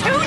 cartoon.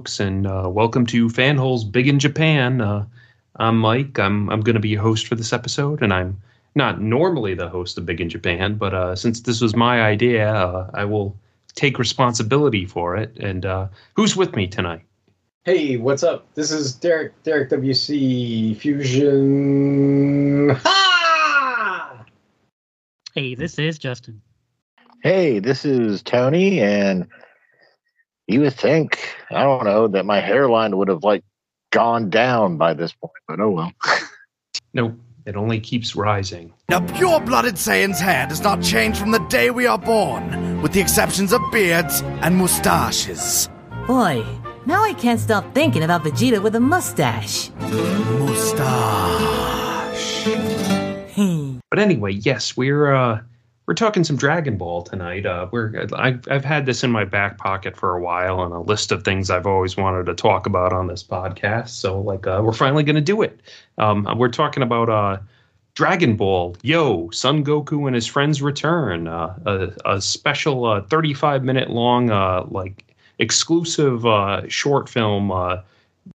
Folks, and uh, welcome to Fanholes Big in Japan. Uh, I'm Mike. I'm I'm going to be your host for this episode, and I'm not normally the host of Big in Japan, but uh, since this was my idea, uh, I will take responsibility for it. And uh, who's with me tonight? Hey, what's up? This is Derek, Derek WC Fusion. Ha! Hey, this is Justin. Hey, this is Tony, and you would think, I don't know, that my hairline would have like gone down by this point, but oh well. Nope, it only keeps rising. Now, pure blooded Saiyan's hair does not change from the day we are born, with the exceptions of beards and mustaches. Boy, now I can't stop thinking about Vegeta with a mustache. Mustache. But anyway, yes, we're uh, we're talking some Dragon Ball tonight. Uh, we're I've I've had this in my back pocket for a while on a list of things I've always wanted to talk about on this podcast. So like uh, we're finally going to do it. Um, we're talking about uh, Dragon Ball. Yo, Son Goku and his friends return. Uh, a, a special uh, 35 minute long uh, like exclusive short film.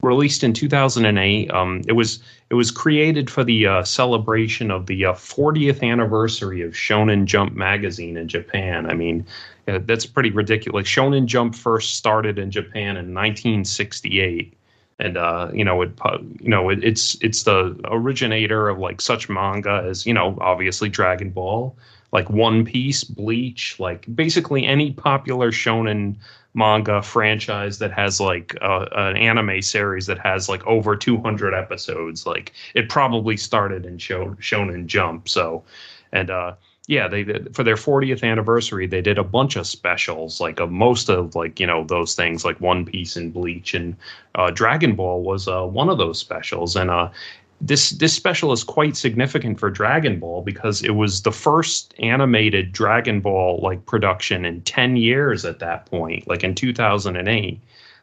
Released in 2008 um, it was it was created for the uh, celebration of the uh, 40th anniversary of shonen jump magazine in japan. I mean uh, that's pretty ridiculous. Shonen jump first started in japan in 1968 and uh, you know it you know it, it's it's the originator of like such manga as you know obviously dragon ball like one piece bleach like basically any popular shonen manga franchise that has like an anime series that has like over 200 episodes like it probably started in show, shonen jump so and uh yeah they for their 40th anniversary they did a bunch of specials like uh, most of like you know those things like one piece and bleach and uh, dragon ball was uh, one of those specials and uh this this special is quite significant for Dragon Ball because it was the first animated Dragon Ball like production in 10 years at that point like in 2008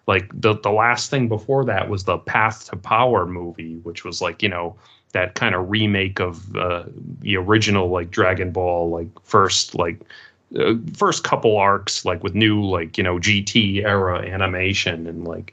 like the the last thing before that was the Path to Power movie which was like you know that kind of remake of uh, the original like Dragon Ball like first like uh, first couple arcs like with new like you know GT era animation and like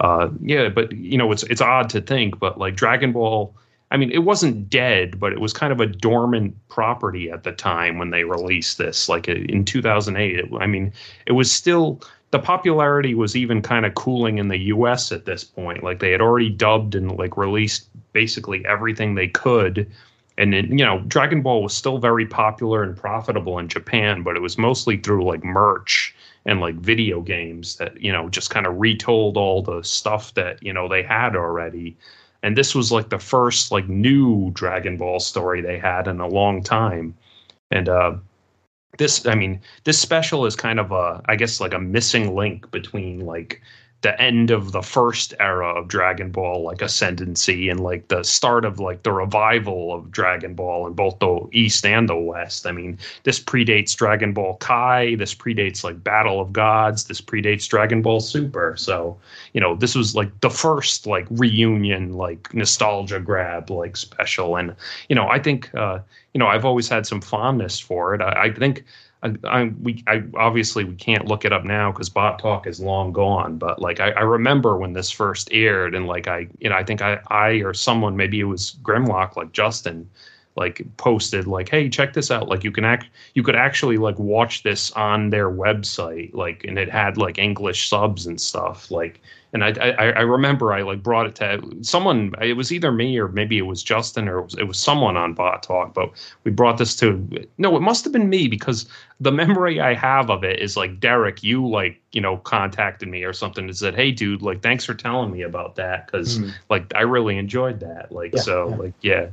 uh yeah but you know it's it's odd to think but like dragon ball i mean it wasn't dead but it was kind of a dormant property at the time when they released this like in 2008 it, i mean it was still the popularity was even kind of cooling in the us at this point. Like they had already dubbed and like released basically everything they could. And then, you know dragon ball was still very popular and profitable in japan but it was mostly through like merch and like video games that you know just kind of retold all the stuff that you know they had already. And this was like the first like new dragon ball story they had in a long time. And uh this i mean this special is kind of a i guess like a missing link between like the end of the first era of Dragon Ball, like Ascendancy, and like the start of like the revival of Dragon Ball in both the East and the West. I mean, this predates Dragon Ball Kai. This predates like Battle of Gods. This predates Dragon Ball Super. So, you know, this was like the first like reunion, like nostalgia grab, like special. And you know, I think uh, you know I've always had some fondness for it. I, I think I, I we I obviously we can't look it up now because Bot Talk is long gone. But like I, I remember when this first aired, and like I you know I think I I or someone maybe it was Grimlock like Justin like posted like hey check this out like you can act you could actually like watch this on their website like and it had like english subs and stuff like and I, I I remember I like brought it to someone. It was either me or maybe it was Justin or it was, it was someone on Bot Talk. But we brought this to no, it must have been me because the memory I have of it is like Derek, you like you know contacted me or something and said, hey dude, like thanks for telling me about that because Mm. like I really enjoyed that. Like Yeah, so yeah. like yeah,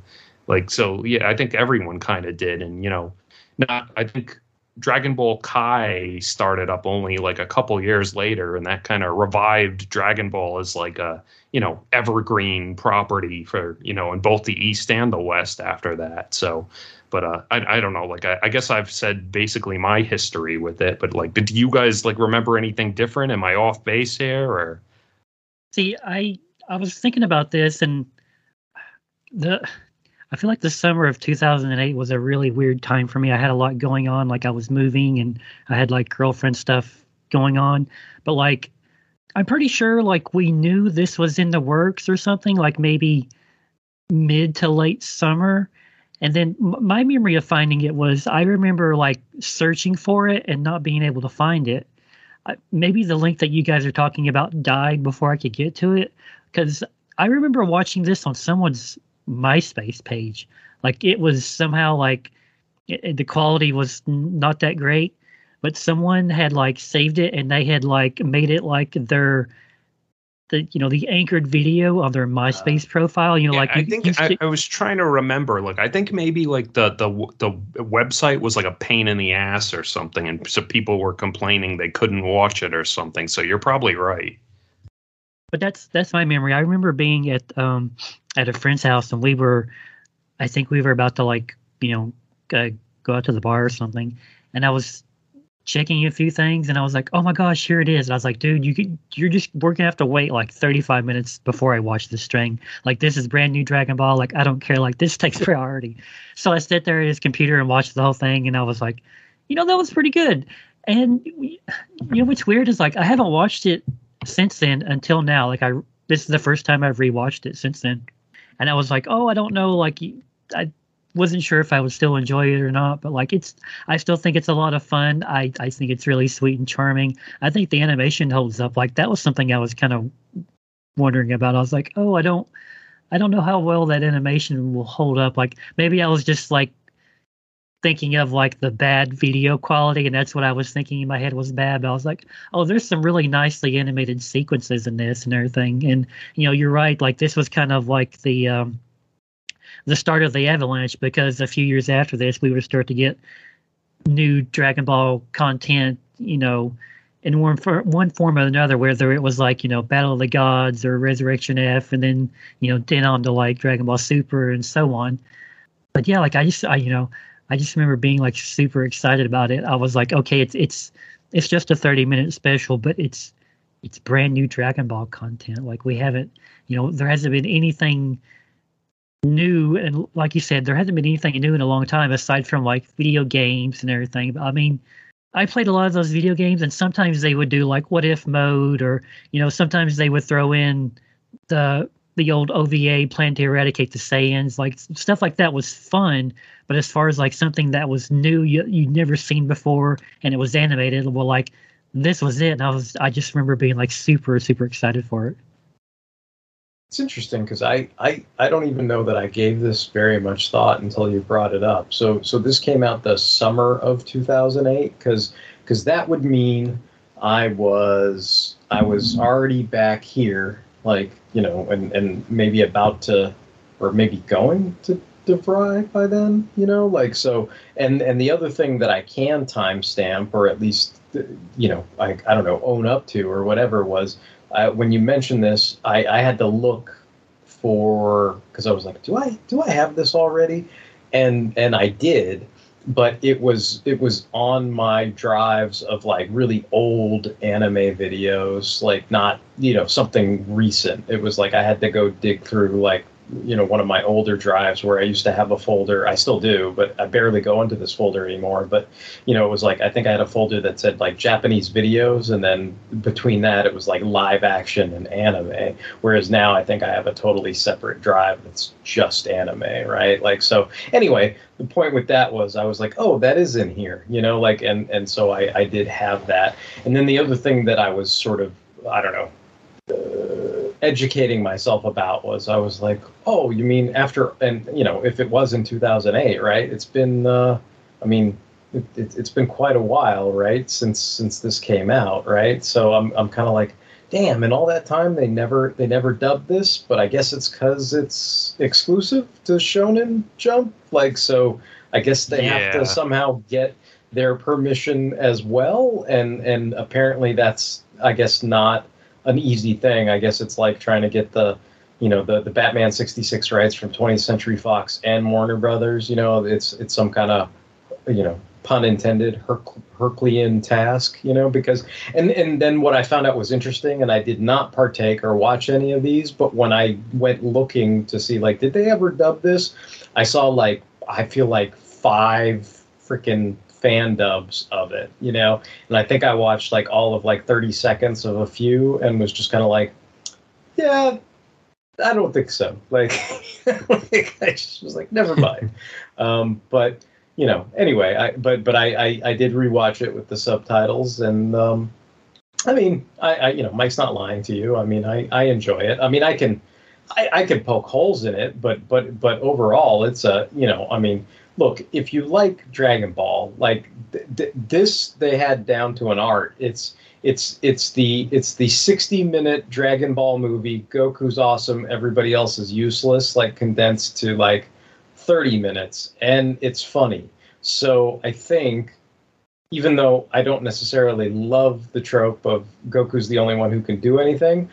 like so yeah. I think everyone kind of did, and you know, not I think Dragon Ball Kai started up only like a couple years later, and that kind of revived Dragon Ball as like a you know evergreen property for you know in both the East and the West after that. So, but uh, I I don't know. Like I, I guess I've said basically my history with it, but like, did you guys like remember anything different? Am I off base here or? See, I I was thinking about this, and the I feel like the summer of 2008 was a really weird time for me. I had a lot going on, like I was moving, and I had like girlfriend stuff going on. But like, I'm pretty sure like we knew this was in the works or something, like maybe mid to late summer. And then m- my memory of finding it was I remember like searching for it and not being able to find it. I- maybe the link that you guys are talking about died before I could get to it because I remember watching this on someone's MySpace page. Like it was somehow like it, the quality was n- not that great, but someone had like saved it and they had like made it like their the you know the anchored video on their uh, MySpace profile. You know, Yeah, like I you- think you I, I was trying to remember. Like, I think maybe like the the the website was like a pain in the ass or something, and so people were complaining they couldn't watch it or something. So you're probably right. But that's that's my memory. I remember being at um at a friend's house and we were, I think we were about to like you know uh, go out to the bar or something, and I was checking a few things and I was like, oh my gosh, here it is. And I was like, dude, you could, you're just we're gonna have to wait like 35 minutes before I watch this string. Like this is brand new Dragon Ball. Like I don't care. Like this takes priority. So I sat there at his computer and watched the whole thing, and I was like, you know, that was pretty good. And we- you know what's weird is like I haven't watched it since then until now. Like I this is the first time I've rewatched it since then, and I was like, oh, I don't know, like I wasn't sure if I would still enjoy it or not, but like it's I still think it's a lot of fun. I I think it's really sweet and charming. I think the animation holds up. Like that was something I was kind of wondering about. I was like, oh, I don't I don't know how well that animation will hold up. Like maybe I was just like thinking of like the bad video quality and that's what I was thinking in my head was bad. But I was like, oh, there's some really nicely animated sequences in this and everything. And you know, you're right, like this was kind of like the um the start of the avalanche because a few years after this we would start to get new Dragon Ball content, you know, in one for one form or another, whether it was like, you know, Battle of the Gods or Resurrection F and then, you know, then on to like Dragon Ball Super and so on. But yeah, like I just I you know, I just remember being like super excited about it. I was like, okay, it's it's it's just a 30 minute special, but it's it's brand new Dragon Ball content. Like we haven't, you know, there hasn't been anything new and like you said, there hasn't been anything new in a long time aside from like video games and everything. But I mean, I played a lot of those video games and sometimes they would do like what if mode or, you know, sometimes they would throw in the the old OVA plan to eradicate the Saiyans, like stuff like that was fun. But as far as like something that was new, you you'd never seen before, and it was animated, well, like this was it. And I was, I just remember being like super, super excited for it. It's interesting because I, I I don't even know that I gave this very much thought until you brought it up. So so this came out the summer of 2008 because because that would mean I was I was already back here like you know and and maybe about to or maybe going to DeVry by then you know like so and and the other thing that I can timestamp or at least you know I I don't know own up to or whatever was uh, when you mentioned this, I, I had to look for because I was like, do I do I have this already? And and I did, but it was it was on my drives of like really old anime videos, like not you know something recent. It was like I had to go dig through like you know one of my older drives where I used to have a folder. I still do, but I barely go into this folder anymore. But you know, it was like I think I had a folder that said like Japanese videos, and then between that it was like live action and anime. Whereas now I think I have a totally separate drive that's just anime, right? Like so. Anyway, the point with that was I was like, oh, that is in here, you know, like and and so I I did have that. And then the other thing that I was sort of I don't know. Uh, educating myself about was I was like, oh, you mean after, and you know, if it was in 2008, right? It's been, uh, I mean, it, it, it's been quite a while, right, since since this came out, right? So I'm I'm kind of like, damn, in all that time they never they never dubbed this, but I guess it's because it's exclusive to Shonen Jump, like so. I guess they Yeah. have to somehow get their permission as well, and and apparently that's I guess not an easy thing. I guess it's like trying to get the, you know, the the Batman '66 rights from 20th Century Fox and Warner Brothers. You know, it's it's some kind of, you know, pun intended, Herc- Herculean task. You know, because and and then what I found out was interesting, and I did not partake or watch any of these, but when I went looking to see like, did they ever dub this? I saw like I feel like five freaking fan dubs of it, you know. And I think I watched like all of like 30 seconds of a few and was just kind of like, yeah, I don't think so. Like, like, I just was like, never mind. um, but you know, anyway, I but but I, I I did rewatch it with the subtitles and um, I mean, I, I you know, Mike's not lying to you. I mean, I I enjoy it. I mean, I can. I, I can poke holes in it, but but but overall, it's a you know, I mean, look, if you like Dragon Ball, like th- th- this, they had down to an art. It's it's it's the it's the 60 minute Dragon Ball movie. Goku's awesome, everybody else is useless, like condensed to like 30 minutes, and it's funny. So I think. Even though I don't necessarily love the trope of Goku's the only one who can do anything,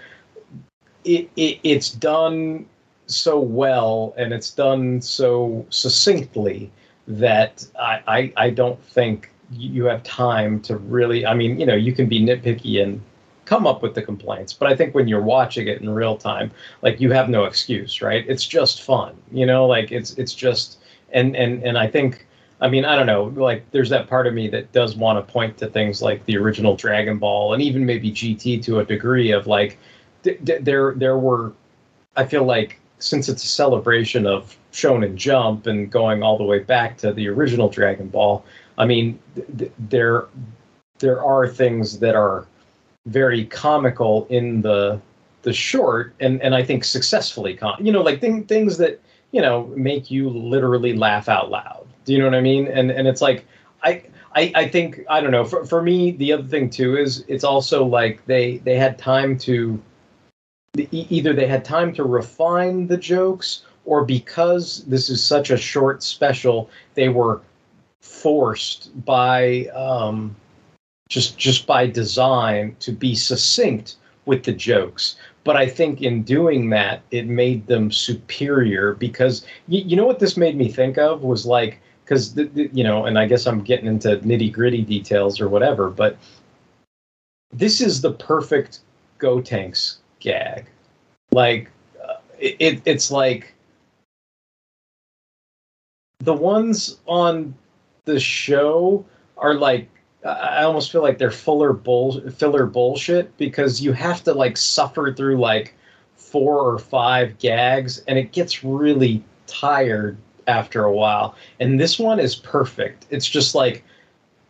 it, it it's done so well and it's done so succinctly that I, I I don't think you have time to really I mean you know you can be nitpicky and come up with the complaints but I think when you're watching it in real time like you have no excuse right it's just fun you know like it's it's just and and and I think I mean, I don't know. Like, there's that part of me that does want to point to things like the original Dragon Ball and even maybe GT to a degree of like, th- th- there there were. I feel like since it's a celebration of Shonen Jump and going all the way back to the original Dragon Ball, I mean, th- th- there there are things that are very comical in the the short, and and I think successfully com- You know, like thing, things that you know make you literally laugh out loud. Do you know what I mean? And and it's like I. I, I think I don't know. For, for me, the other thing too is it's also like they they had time to either they had time to refine the jokes or because this is such a short special, they were forced by um, just just by design to be succinct with the jokes. But I think in doing that, it made them superior because you, you know what this made me think of was like because you know, and I guess I'm getting into nitty gritty details or whatever, but this is the perfect Gotenks gag. Like uh, it, it's like the ones on the show are like I almost feel like they're fuller bull filler bullshit because you have to like suffer through like four or five gags and it gets really tired after a while. And this one is perfect. It's just like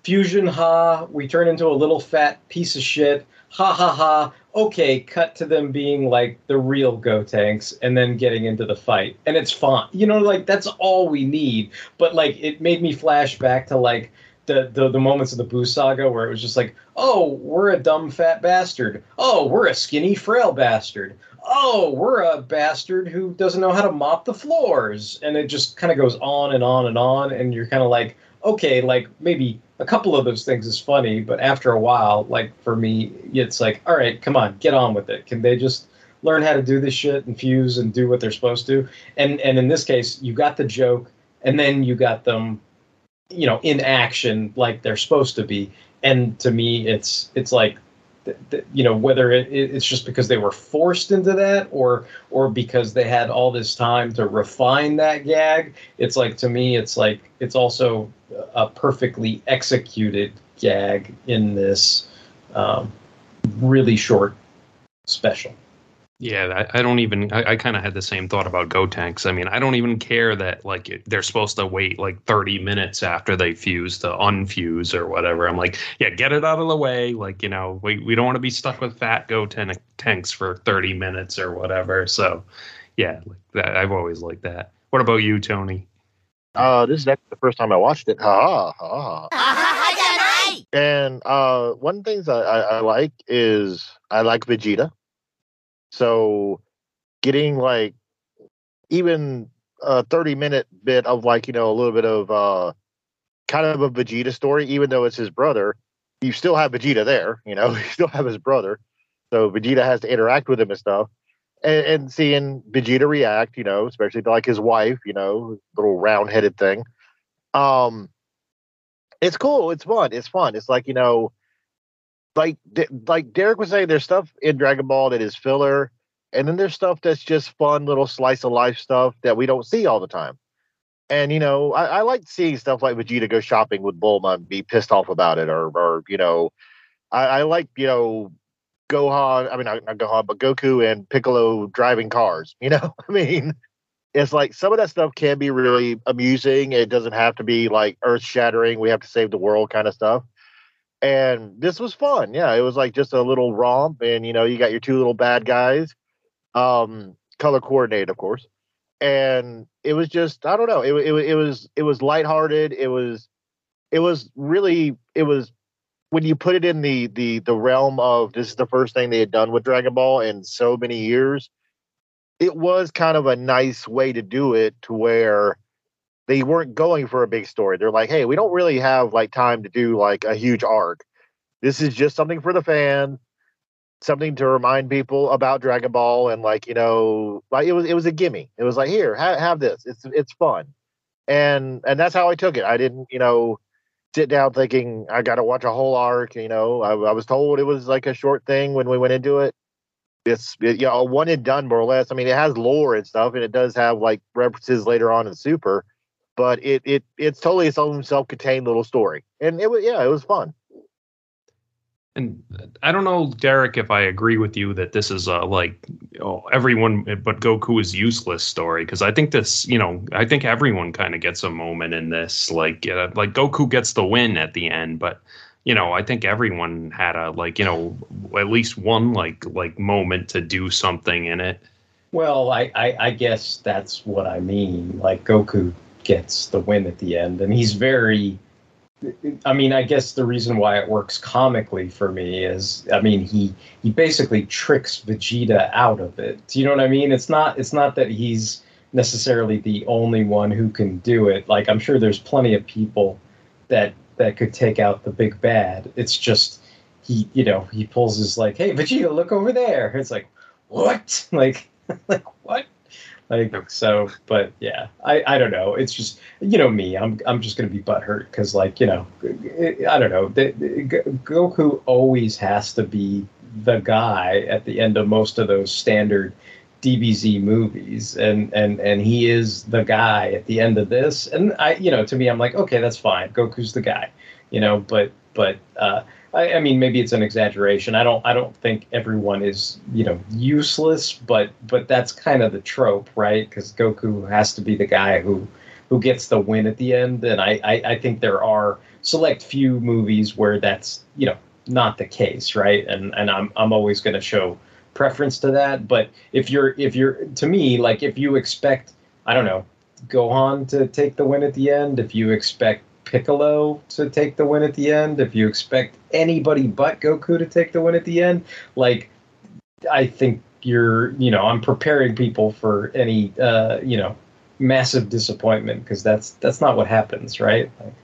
fusion ha, we turn into a little fat piece of shit. Ha ha ha. Okay, cut to them being like the real Gotenks and then getting into the fight. And it's fun. You know, like that's all we need. But like it made me flash back to like the, the, the moments of the Boo saga where it was just like, oh, we're a dumb fat bastard. Oh, we're a skinny frail bastard. Oh, we're a bastard who doesn't know how to mop the floors. And it just kind of goes on and on and on. And you're kind of like, okay, like maybe a couple of those things is funny, but after a while, like for me, it's like, all right, come on, get on with it. Can they just learn how to do this shit and fuse and do what they're supposed to? And and in this case, you got the joke, and then you got them, you know, in action like they're supposed to be. And to me, it's it's like you know whether it- it's just because they were forced into that or or because they had all this time to refine that gag. It's like to me it's like it's also a perfectly executed gag in this um, really short special Yeah, I, I don't even. I, I kind of had the same thought about Gotenks. I mean, I don't even care that like it- they're supposed to wait like 30 minutes after they fuse to unfuse or whatever. I'm like, yeah, get it out of the way. Like, you know, we, we don't want to be stuck with fat Go Tan- Tanks for 30 minutes or whatever. So, yeah, like that, I've always liked that. What about you, Tony? Uh, this is actually the first time I watched it. Ha ha ha. ha. And uh, one thing that I, I like is I like Vegeta. So getting like even a 30 minute bit of like, you know, a little bit of uh, kind of a Vegeta story, even though it's his brother, you still have Vegeta there, you know, you still have his brother. So Vegeta has to interact with him and stuff. And, and seeing Vegeta react, you know, especially to like his wife, you know, little round headed thing. Um, it's cool. It's fun. It's fun. It's like you know, like like Derek was saying, there's stuff in Dragon Ball that is filler, and then there's stuff that's just fun little slice of life stuff that we don't see all the time. And you know, I, I like seeing stuff like Vegeta go shopping with Bulma and be pissed off about it, or or you know, I, I like you know Gohan. I mean, not, not Gohan, but Goku and Piccolo driving cars. You know, I mean, it's like some of that stuff can be really amusing. It doesn't have to be like earth shattering. We have to save the world kind of stuff. And this was fun. Yeah, it was like just a little romp, and you know, you got your two little bad guys, um, color coordinated, of course. And it was just, I don't know, it, it, it was it was lighthearted. It was it was really it was when you put it in the the the realm of this is the first thing they had done with Dragon Ball in so many years it was kind of a nice way to do it to where they weren't going for a big story. They're like, hey, we don't really have like time to do like a huge arc. This is just something for the fan, something to remind people about Dragon Ball and like, you know, like it was it was a gimme. It was like, here, ha- have this. It's it's fun. And and that's how I took it. I didn't, you know, sit down thinking I got to watch a whole arc, you know. I, I was told it was like a short thing when we went into it it's it, you know one and done more or less. I mean, it has lore and stuff, and it does have like references later on in Super, but it it it's totally its own self-contained little story, and it was yeah, it was fun. And I don't know, Derek, if I agree with you that this is a like oh, everyone but Goku is useless story because I think this, you know, I think everyone kind of gets a moment in this. Like, uh, like Goku gets the win at the end, but you know, I think everyone had a like, you know, at least one like like moment to do something in it. Well, I, I, I guess that's what I mean. Like Goku gets the win at the end, and he's very. I mean, I guess the reason why it works comically for me is, I mean, he he basically tricks Vegeta out of it. Do you know what I mean? It's not it's not that he's necessarily the only one who can do it. Like I'm sure there's plenty of people that that could take out the big bad. It's just he, you know, he pulls his like, "Hey, Vegeta, look over there." It's like, what? Like, like Like so, but yeah, I I don't know. It's just you know me. I'm I'm just gonna be butthurt because like you know, I don't know. Goku always has to be the guy at the end of most of those standard DBZ movies, and and and he is the guy at the end of this. And I, you know, to me, I'm like, okay, that's fine. Goku's the guy, you know. But but uh, I, I mean, maybe it's an exaggeration. I don't I don't think everyone is you know useless, but but that's kind of the trope, right? Because Goku has to be the guy who who gets the win at the end, and I, I I think there are select few movies where that's you know not the case, right? And and I'm I'm always going to show preference to that. But if you're if you're to me like if you expect I don't know Gohan to take the win at the end, if you expect Piccolo to take the win at the end, if you expect anybody but Goku to take the win at the end, like I think you're you know I'm preparing people for any uh, you know massive disappointment because that's that's not what happens, right? Like,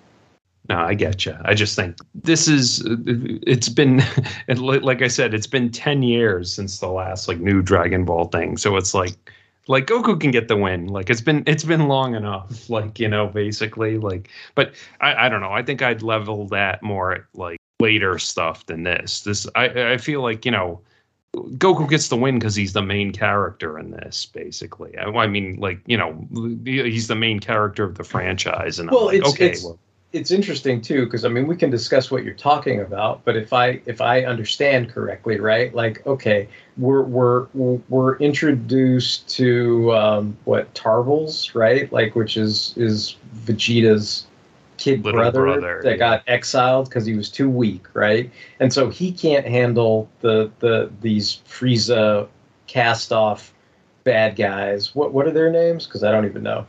No, I get you. I just think this is. It's been, like I said, it's been ten years since the last like new Dragon Ball thing. So it's like, like Goku can get the win. Like it's been it's been long enough. Like you know, basically, like. But I I don't know. I think I'd level that more at like later stuff than this. This I I feel like you know. Goku gets the win because he's the main character in this, basically. I, I mean, like you know, he's the main character of the franchise, and well, I'm like, it's, okay, it's, well, it's interesting too because I mean we can discuss what you're talking about, but if I if I understand correctly, right? Like, okay, we're we're we're introduced to um, what Tarbles, right? Like, which is is Vegeta's kid brother, brother, that yeah. got exiled because he was too weak, right? And so he can't handle the the these Frieza cast off bad guys. What what are their names? Because I don't even know.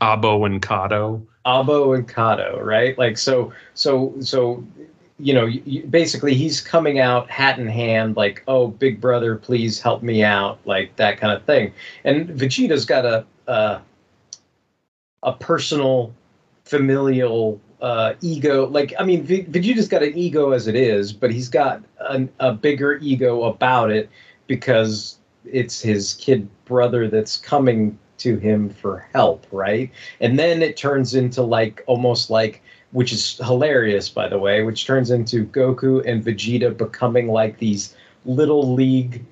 Abo and Kato. Abo and Kato, right? Like so, so, so, you know, basically he's coming out hat in hand, like, "Oh, big brother, please help me out," like that kind of thing. And Vegeta's got a a, a personal, familial uh, ego. Like, I mean, v- Vegeta's got an ego as it is, but he's got an, a bigger ego about it because it's his kid brother that's coming to him for help, right? And then it turns into like almost like which is hilarious by the way, which turns into Goku and Vegeta becoming like these little league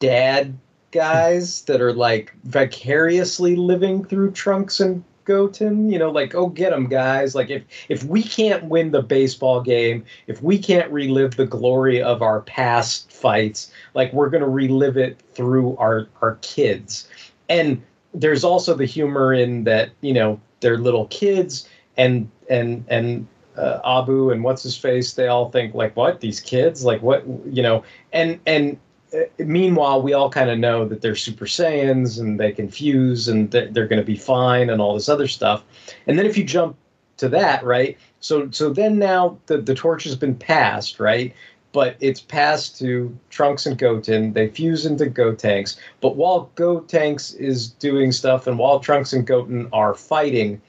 dad guys that are like vicariously living through Trunks and Goten, you know, like oh get them guys. Like if if we can't win the baseball game, if we can't relive the glory of our past fights, like we're going to relive it through our our kids. And there's also the humor in that, you know, they're little kids and and and uh, Abu and what's his face, they all think like, what these kids, like what you know, and and uh, meanwhile we all kind of know that they're Super Saiyans and they can fuse and that they're going to be fine and all this other stuff. And then if you jump to that, right? So so then now the the torch has been passed, right? But it's passed to Trunks and Goten. They fuse into Gotenks. But while Gotenks is doing stuff and while Trunks and Goten are fighting,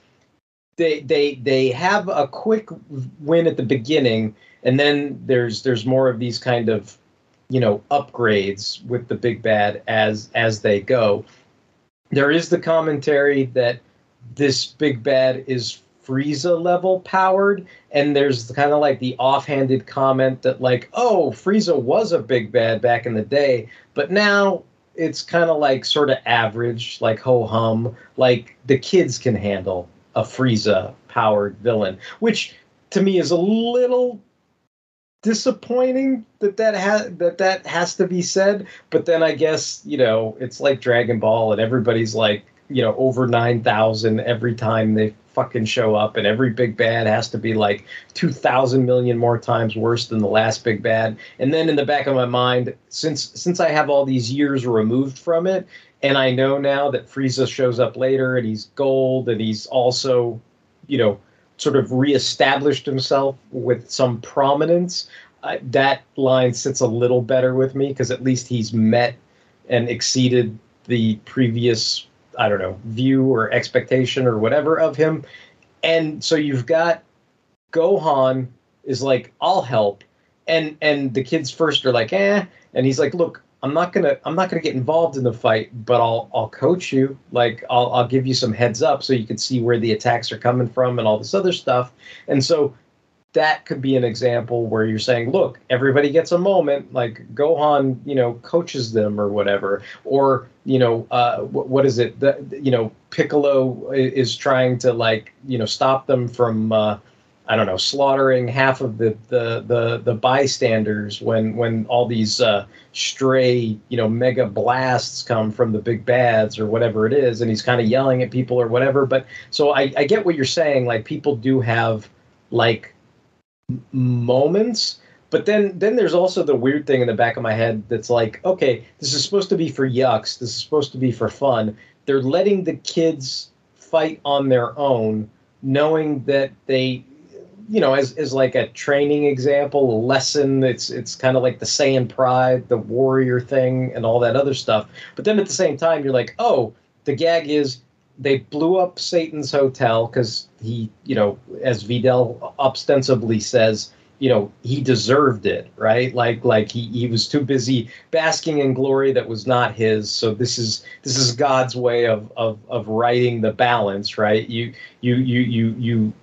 they they they have a quick win at the beginning and then there's there's more of these kind of you know upgrades with the big bad as as they go there is the commentary that this big bad is Frieza level powered and there's kind of like the offhanded comment that like oh Frieza was a big bad back in the day but now it's kind of like sort of average like ho hum like the kids can handle a Frieza powered villain, which to me is a little disappointing that that has that that has to be said. But then I guess you know it's like Dragon Ball, and everybody's like you know over nine thousand every time they fucking show up, and every big bad has to be like two thousand million more times worse than the last big bad. And then in the back of my mind, since since I have all these years removed from it, and I know now that Frieza shows up later and he's gold and he's also, you know, sort of reestablished himself with some prominence. Uh, that line sits a little better with me because at least he's met and exceeded the previous, I don't know, view or expectation or whatever of him. And so you've got Gohan is like, I'll help. And and the kids first are like, eh. And he's like, look, I'm not gonna I'm not gonna get involved in the fight, but I'll I'll coach you. Like I'll I'll give you some heads up so you can see where the attacks are coming from and all this other stuff. And so that could be an example where you're saying, look, everybody gets a moment. Like Gohan, you know, coaches them or whatever, or you know, uh, what, is it? The, you know, Piccolo is trying to like you know stop them from. Uh, I don't know, slaughtering half of the the the, the bystanders when when all these uh, stray you know mega blasts come from the big bads or whatever it is, and he's kind of yelling at people or whatever. But so I, I get what you're saying. Like people do have like moments. But then, then there's also the weird thing in the back of my head that's like, okay, this is supposed to be for yucks. This is supposed to be for fun. They're letting the kids fight on their own, knowing that they you know, as, as like a training example, a lesson. It's it's kind of like the Saiyan pride, the warrior thing, and all that other stuff. But then at the same time, you're like, oh, the gag is they blew up Satan's hotel because he, you know, as Videl ostensibly says, you know, he deserved it, right? Like like he he was too busy basking in glory that was not his. So this is this is God's way of of of righting the balance, right? You you you you you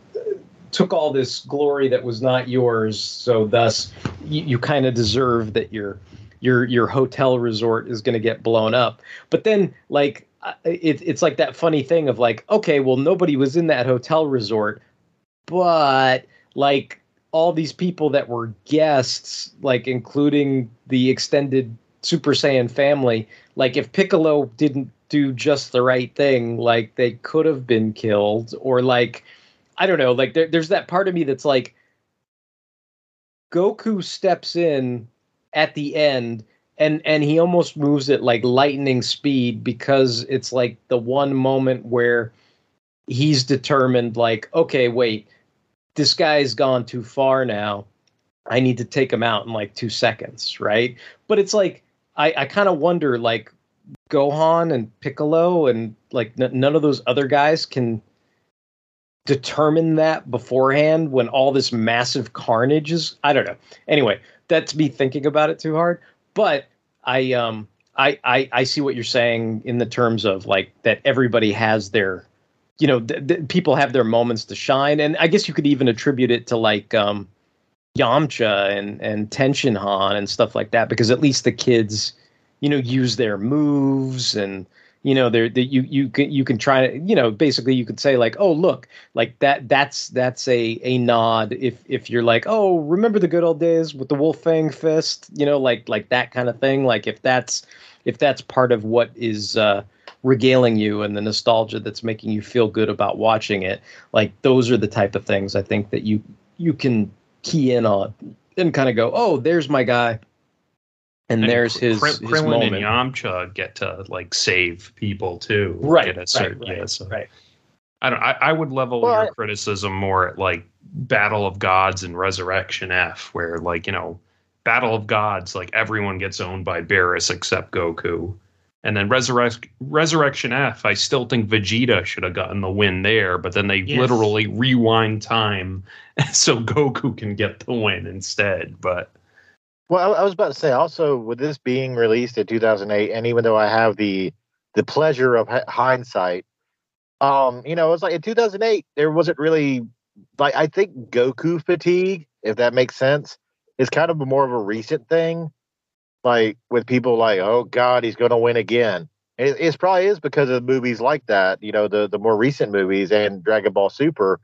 took all this glory that was not yours, so thus you, you kind of deserve that your your your hotel resort is going to get blown up. But then like it, it's like that funny thing of like, okay, well nobody was in that hotel resort, but like all these people that were guests, like including the extended Super Saiyan family, like if Piccolo didn't do just the right thing, like they could have been killed, or like I don't know, like there, there's that part of me that's like Goku steps in at the end and and he almost moves at like lightning speed because it's like the one moment where he's determined like okay wait this guy's gone too far now. I need to take him out in like two seconds right? But it's like i i kind of wonder like gohan and piccolo and like n- none of those other guys can determine that beforehand when all this massive carnage is i don't know. Anyway that's me thinking about it too hard but i um I, I i see what you're saying in the terms of like that everybody has their you know th- th- people have their moments to shine. And i guess you could even attribute it to like um yamcha and and tenshinhan and stuff like that because at least the kids you know use their moves and you know there that you you can you can try to you know basically you could say like oh look like that that's that's a a nod if if you're like oh remember the good old days with the wolf fang fist you know like like that kind of thing? Like if that's if that's part of what is uh regaling you and the nostalgia that's making you feel good about watching it like those are the type of things i think that you you can key in on and kind of go oh there's my guy and, And there's his, Kr- his Krillin moment and Yamcha get to like save people too. Right, At a right, certain, right, yeah, so. right. I don't. I, I would level Well, your I- criticism more at like Battle of Gods and Resurrection F, where like you know, Battle of Gods, like everyone gets owned by Beerus except Goku, and then Resurrect Resurrection F. I still think Vegeta should have gotten the win there, but then they Yes. literally rewind time so Goku can get the win instead. But Well, I, I was about to say also with this being released in 2008, and even though I have the the pleasure of hi- hindsight, um, you know, it's like in 2008 there wasn't really like I think Goku fatigue, if that makes sense, is kind of more of a recent thing. Like with people like, oh God, he's going to win again. It, it probably is because of movies like that, you know, the the more recent movies and Dragon Ball Super,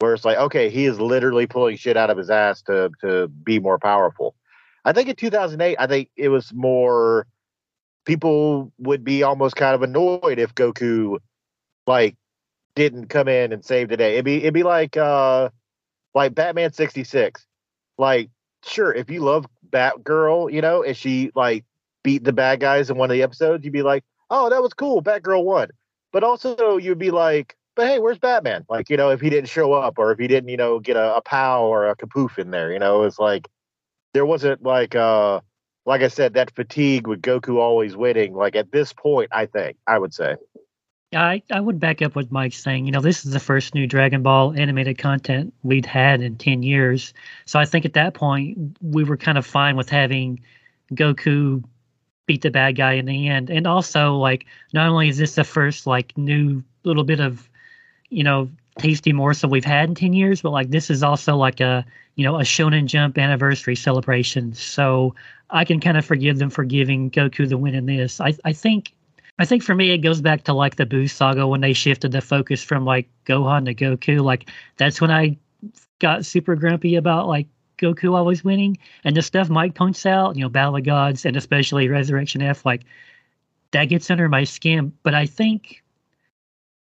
where it's like, okay, he is literally pulling shit out of his ass to to be more powerful. I think in 2008, I think it was more people would be almost kind of annoyed if Goku like didn't come in and save the day. It'd be it'd be like uh like Batman 66. Like sure, if you love Batgirl, you know, and she like beat the bad guys in one of the episodes, you'd be like, "Oh, that was cool, Batgirl won." But also you'd be like, "But hey, where's Batman?" Like, you know, if he didn't show up or if he didn't, you know, get a, a pow or a kapoof in there, you know, it's like there wasn't like uh like I said, that fatigue with Goku always winning. Like at this point, I think I would say. I, I would back up what Mike's saying. You know, this is the first new Dragon Ball animated content we'd had in 10 years. So I think at that point, we were kind of fine with having Goku beat the bad guy in the end. And also, like, not only is this the first, like, new little bit of, you know, tasty morsel we've had in 10 years, but, like, this is also like a, you know, a Shonen Jump anniversary celebration. So I can kind of forgive them for giving Goku the win in this. I, I think I think for me, it goes back to like the Boo saga when they shifted the focus from like Gohan to Goku. Like that's when I got super grumpy about like Goku always winning. And the stuff Mike points out, you know, Battle of Gods and especially Resurrection F, like that gets under my skin. But I think,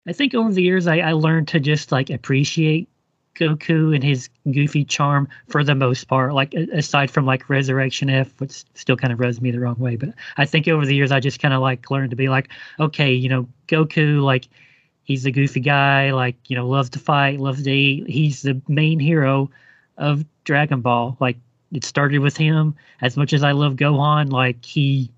I think over the years, I, I learned to just like appreciate Goku and his goofy charm for the most part. Like aside from like Resurrection F, which still kind of rubs me the wrong way. But I think over the years I just kind of like learned to be like, okay, you know, Goku, like he's a goofy guy, like you know, loves to fight, loves to eat. He's the main hero of Dragon Ball. Like it started with him. As much as I love Gohan, like he,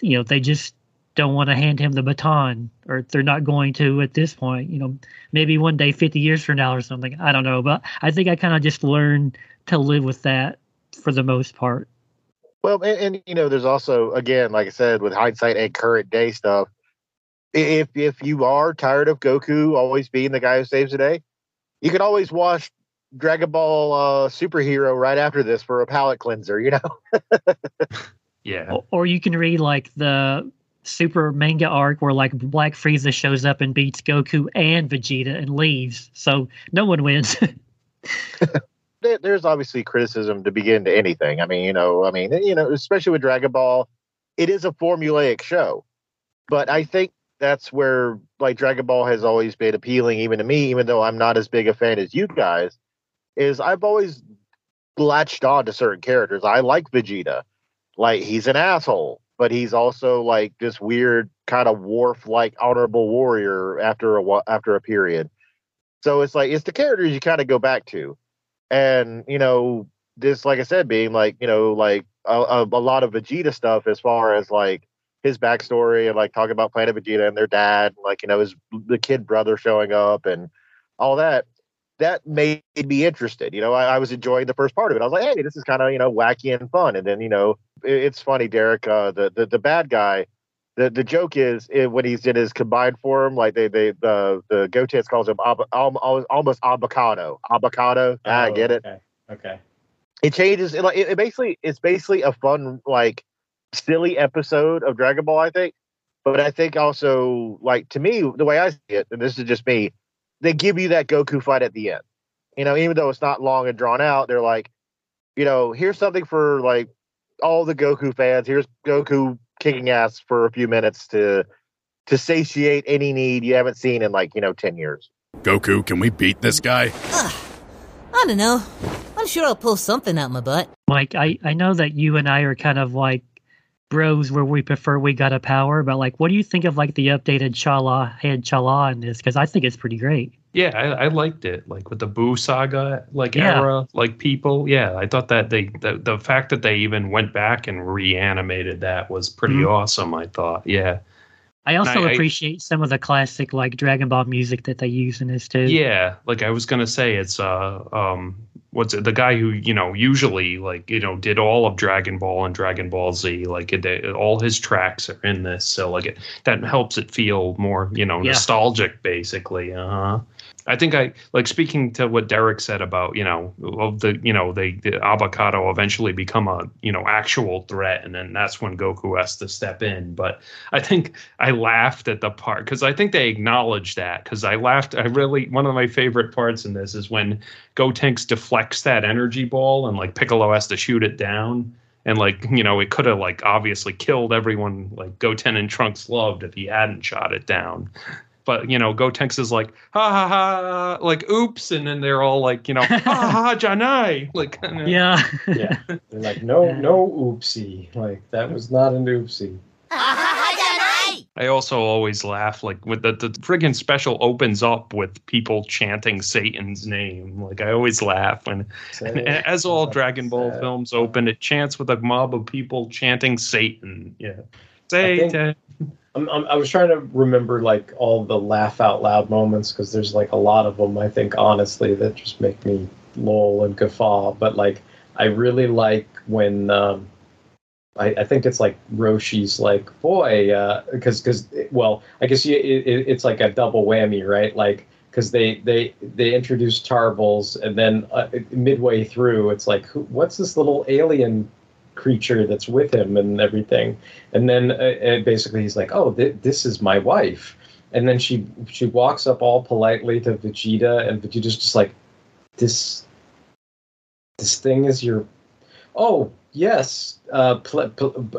you know, they just don't want to hand him the baton, or they're not going to at this point. You know, maybe one day, 50 years from now or something. I don't know, but I think I kind of just learned to live with that for the most part. Well, and, and, you know, there's also again, like I said, with hindsight and current day stuff. If if you are tired of Goku always being the guy who saves the day, you can always watch Dragon Ball uh, Superhero right after this for a palate cleanser. You know. yeah. Or, or you can read like the super manga arc where like Black Frieza shows up and beats Goku and Vegeta and leaves. So no one wins. there's obviously criticism to begin to anything. I mean, you know, I mean, you know, especially with Dragon Ball, it is a formulaic show. But I think that's where like Dragon Ball has always been appealing even to me, even though I'm not as big a fan as you guys, is I've always latched on to certain characters. I like Vegeta. Like he's an asshole, but he's also like this weird kind of Worf like honorable warrior after a after a period. So it's like it's the characters you kind of go back to and you know this like i said being like you know like a, a, lot of vegeta stuff as far as like his backstory and like talking about planet vegeta and their dad like you know his the kid brother showing up and all that that made me interested you know i, I was enjoying the first part of it i was like hey this is kind of you know wacky and fun and then you know it, it's funny derek uh, the, the the bad guy the the joke is it, when he's in his combined form, like they they the the Gotenks calls him ab, al, almost avocado, avocado. Oh, I get it. Okay. okay. It changes. It, it basically it's basically a fun like silly episode of Dragon Ball. I think, but I think also like to me the way I see it, and this is just me, they give you that Goku fight at the end. You know, even though it's not long and drawn out, they're like, you know, here's something for like all the Goku fans. Here's Goku kicking ass for a few minutes to to satiate any need you haven't seen in like you know 10 years goku can we beat this guy uh, i don't know i'm sure i'll pull something out my butt mike i i know that you and i are kind of like bros where we prefer We Gotta Power but like what do you think of like the updated chala head chala in this because i think it's pretty great yeah, I, I, liked it. Like with the Boo saga, like yeah. era, like people. Yeah, I thought that they the, the fact that they even went back and reanimated that was pretty mm-hmm. awesome. I thought. Yeah. I also I, appreciate I, some of the classic like Dragon Ball music that they use in this too. Yeah, like I was gonna say, it's uh um what's it, the guy who you know usually like you know did all of Dragon Ball and Dragon Ball Z like it, all his tracks are in this so like it that helps it feel more you know yeah. nostalgic basically uh huh I think I like speaking to what Derek said about you know of the you know they the avocado eventually become a you know actual threat and then that's when Goku has to step in. But I think I laughed at the part because I think they acknowledged that because I laughed. I really one of my favorite parts in this is when Gotenks deflects that energy ball and like Piccolo has to shoot it down and like you know it could have like obviously killed everyone like Goten and Trunks loved if he hadn't shot it down but you know, Gotenks is like, ha ha ha, like oops, and then they're all like, you know, ha ha ha, Janai, like, yeah, yeah, they're like, no, no oopsie, like that was not an oopsie. Ha ha ha, Janai. I also always laugh like with the the friggin' special opens up with people chanting Satan's name. Like I always laugh when, and, as all Dragon Ball films open, it chants with a mob of people chanting Satan. Yeah, Satan. I'm, I'm, i was trying to remember like all the laugh out loud moments because there's like a lot of them. I think honestly that just make me lol and guffaw. But like I really like when um, I, I think it's like Roshi's like boy because uh, because well I guess you, it, it's like a double whammy right like because they they they introduce Tarbles and then uh, midway through it's like who, what's this little alien creature that's with him and everything. And then uh, uh, basically he's like, "Oh, th- this is my wife." And then she she walks up all politely to Vegeta, and Vegeta's just like, "This this thing is your oh yes uh ple-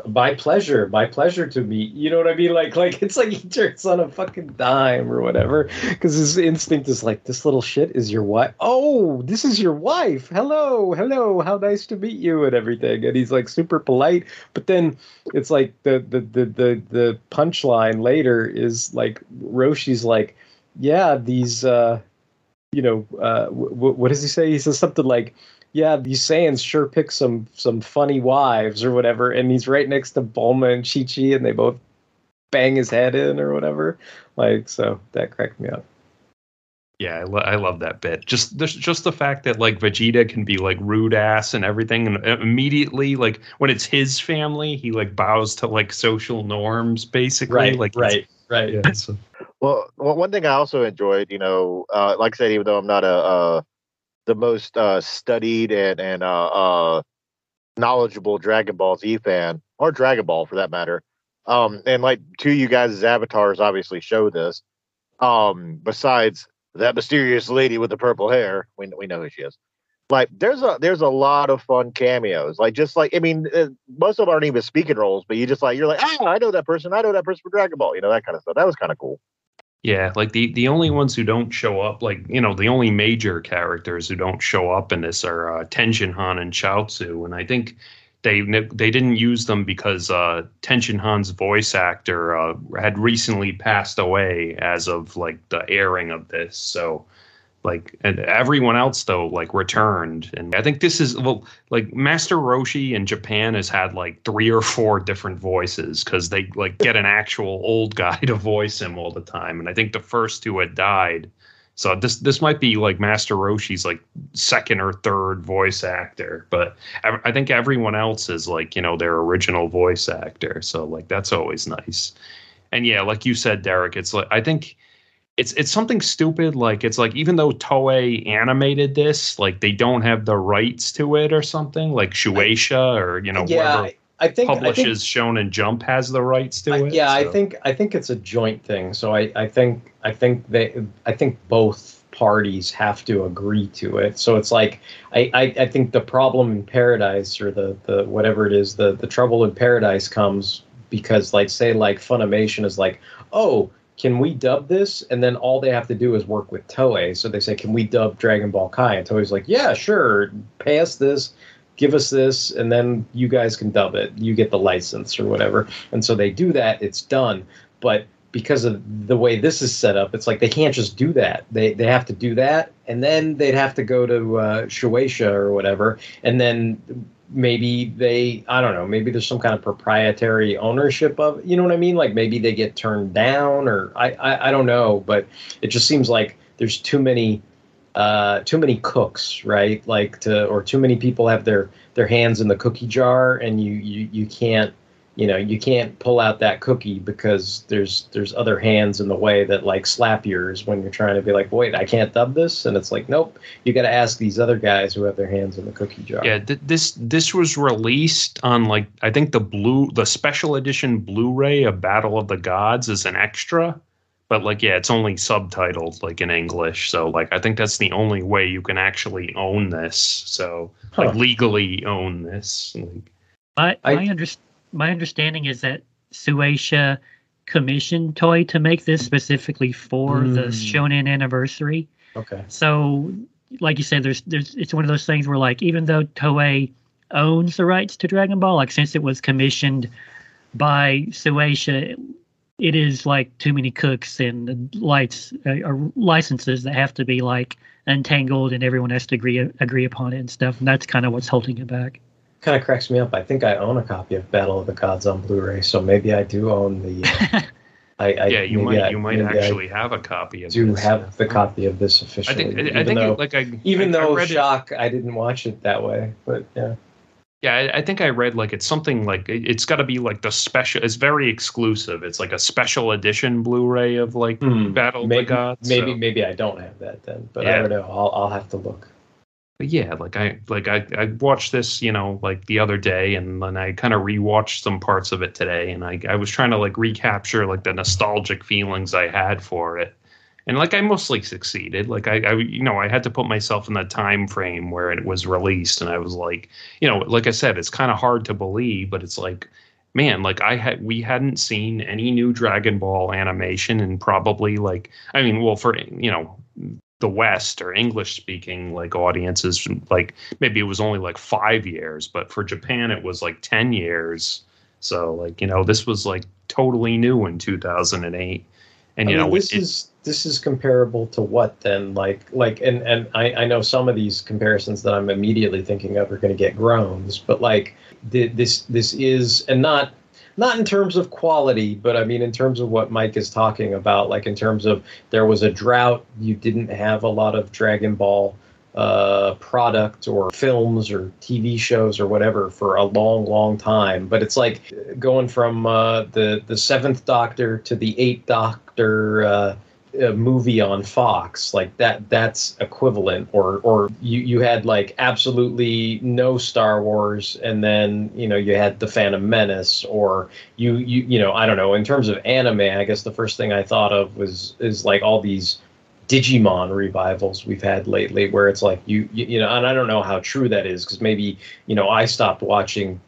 by pleasure by pleasure to me you know what i mean? Like like it's like he turns on a fucking dime or whatever because his instinct is like this little shit is your wife oh this is your wife! Hello hello! How nice to meet you and everything. And he's like super polite but then it's like the the the the, the punchline later is like roshi's like yeah these uh you know uh w- w- what does he say? He says something like yeah, these Saiyans sure pick some some funny wives or whatever, and he's right next to Bulma and Chi Chi, and they both bang his head in or whatever. Like so that cracked me up. Yeah, I, lo- I love that bit. Just the, just the fact that like Vegeta can be like rude ass and everything, and uh, immediately like when it's his family, he like bows to like social norms, basically. Right, like right, right. Yeah, so- Well, well, one thing I also enjoyed, you know, uh, like I said, even though I'm not a uh, the most uh, studied and and uh, uh, knowledgeable Dragon Ball Z fan, or Dragon Ball for that matter, um, and like two of you guys' avatars obviously show this. Um, besides that mysterious lady with the purple hair, we we know who she is. Like, there's a there's a lot of fun cameos. Like, just like I mean, uh, most of them aren't even speaking roles, but you just like you're like, ah, I know that person. I know that person for Dragon Ball. You know that kind of stuff. That was kind of cool. Yeah, like the the only ones who don't show up, like you know, the only major characters who don't show up in this are uh, Tenshin Han and Chaozu, and I think they they didn't use them because uh, Tenshin Han's voice actor uh, had recently passed away as of like the airing of this, so like and everyone else though like returned. And i think this is well like master roshi in japan has had like three or four different voices because they like get an actual old guy to voice him all the time. And i think the first two had died. So this this might be like master roshi's like second or third voice actor. But i, think everyone else is like you know their original voice actor. So like that's always nice. And yeah like you said derek it's like i think it's it's something stupid like it's like even though Toei animated this, like they don't have the rights to it or something, like Shueisha or you know yeah, whoever I, think I think, publishes Shonen Jump has the rights to I- it. yeah, I think I think it's a joint thing. So I, I think I think they I think both parties have to agree to it. So it's like I, I, I think the problem in paradise or the, the whatever it is, the, the trouble in paradise comes because like say like Funimation is like, oh, can we dub this? And then all they have to do is work with Toei. So they say, can we dub Dragon Ball Kai? And Toei's like, yeah, sure. Pay us this, give us this, and then you guys can dub it. You get the license or whatever. And so they do that. It's done. But because of the way this is set up, it's like they can't just do that. They they have to do that, and then they'd have to go to uh, Shueisha or whatever, and then maybe they I don't know maybe there's some kind of proprietary ownership of you know what I mean? Like maybe they get turned down or I I, I don't know but it just seems like there's too many uh, too many cooks right? Like to or too many people have their their hands in the cookie jar and you you you can't you know you can't pull out that cookie because there's there's other hands in the way that like slap yours when you're trying to be like wait I can't dub this and it's like nope you got to ask these other guys who have their hands in the cookie jar Yeah, th- this this was released on like I think the blue the special edition Blu-ray of Battle of the Gods is an extra, but like yeah, it's only subtitled like in English. So like I think that's the only way you can actually own this. So like Huh. legally own this. Like, My I- my, under, my understanding is that Shueisha commissioned Toei to make this specifically for the Mm. Shonen anniversary. okay So, like you said, there's there's it's one of those things where like even though Toei owns the rights to Dragon Ball, like since it was commissioned by Shueisha, it is like too many cooks and lights uh, or licenses that have to be like untangled and everyone has to agree agree upon it and stuff. And that's kind of what's holding it back. Kind of cracks me up I think I own a copy of Battle of the Gods on Blu-ray so maybe I do own the uh, I, I yeah, you might I- you might maybe I actually have a copy of do this. have the copy of this officially? I think I, I think though it, like I even I, I though read it- shock I didn't watch it that way but yeah Yeah, I, I think I read like it's something like it- it's got to be like the special. It's very exclusive. It's like a special edition Blu-ray of like Battle of the Gods. maybe so- maybe I don't have that then but I don't know I'll I'll have to look But yeah, like I like I I watched this, you know, like the other day, and then I kind of rewatched some parts of it today, and I I was trying to like recapture like the nostalgic feelings I had for it, and like I mostly succeeded. Like I, I you know I had to put myself in the time frame where it was released, and I was like, you know, like I said, it's kind of hard to believe, but it's like. Man, like I had, we hadn't seen any new Dragon Ball animation, and probably like, I mean, well, for you know, the West or English speaking like audiences, like maybe it was only like five years, but for Japan it was like ten years. So like you know this was like totally new in two thousand and eight, and you I mean, know this it, is this is comparable to what then? Like like and and I I know some of these comparisons that I'm immediately thinking of are going to get groans, but like the, this this is and not not in terms of quality, but I mean in terms of what Mike is talking about. Like in terms of there was a drought, you didn't have a lot of Dragon Ball uh, product or films or TV shows or whatever for a long, long time. But it's like going from uh, the the Seventh Doctor to the Eighth Doctor. Uh, a movie on Fox like that that's equivalent or or you you had like absolutely no Star Wars and then you know you had the Phantom Menace or you you you know I don't know in terms of anime I guess the first thing I thought of was is like all these Digimon revivals we've had lately where it's like you you, you know and I don't know how true that is because maybe you know I stopped watching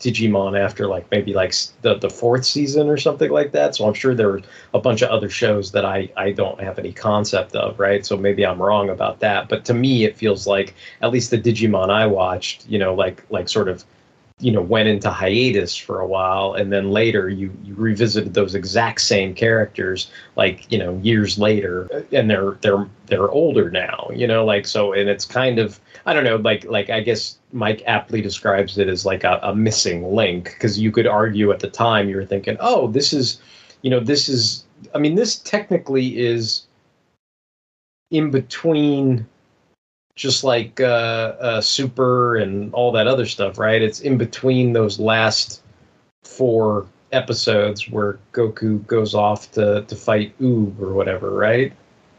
Digimon after like maybe like the the fourth season or something like that. So I'm sure there were a bunch of other shows that I I don't have any concept of, right? So maybe I'm wrong about that. But to me, it feels like at least the Digimon I watched, you know, like like sort of you know went into hiatus for a while and then later you you revisited those exact same characters like you know years later and they're they're they're older now you know like so and it's kind of i don't know like like i guess mike aptly describes it as like a, a missing link because you could argue at the time you were thinking oh this is you know this is i mean this technically is in between just like uh, uh, Super and all that other stuff, right? It's in between those last four episodes where Goku goes off to, to fight Oob or whatever, right?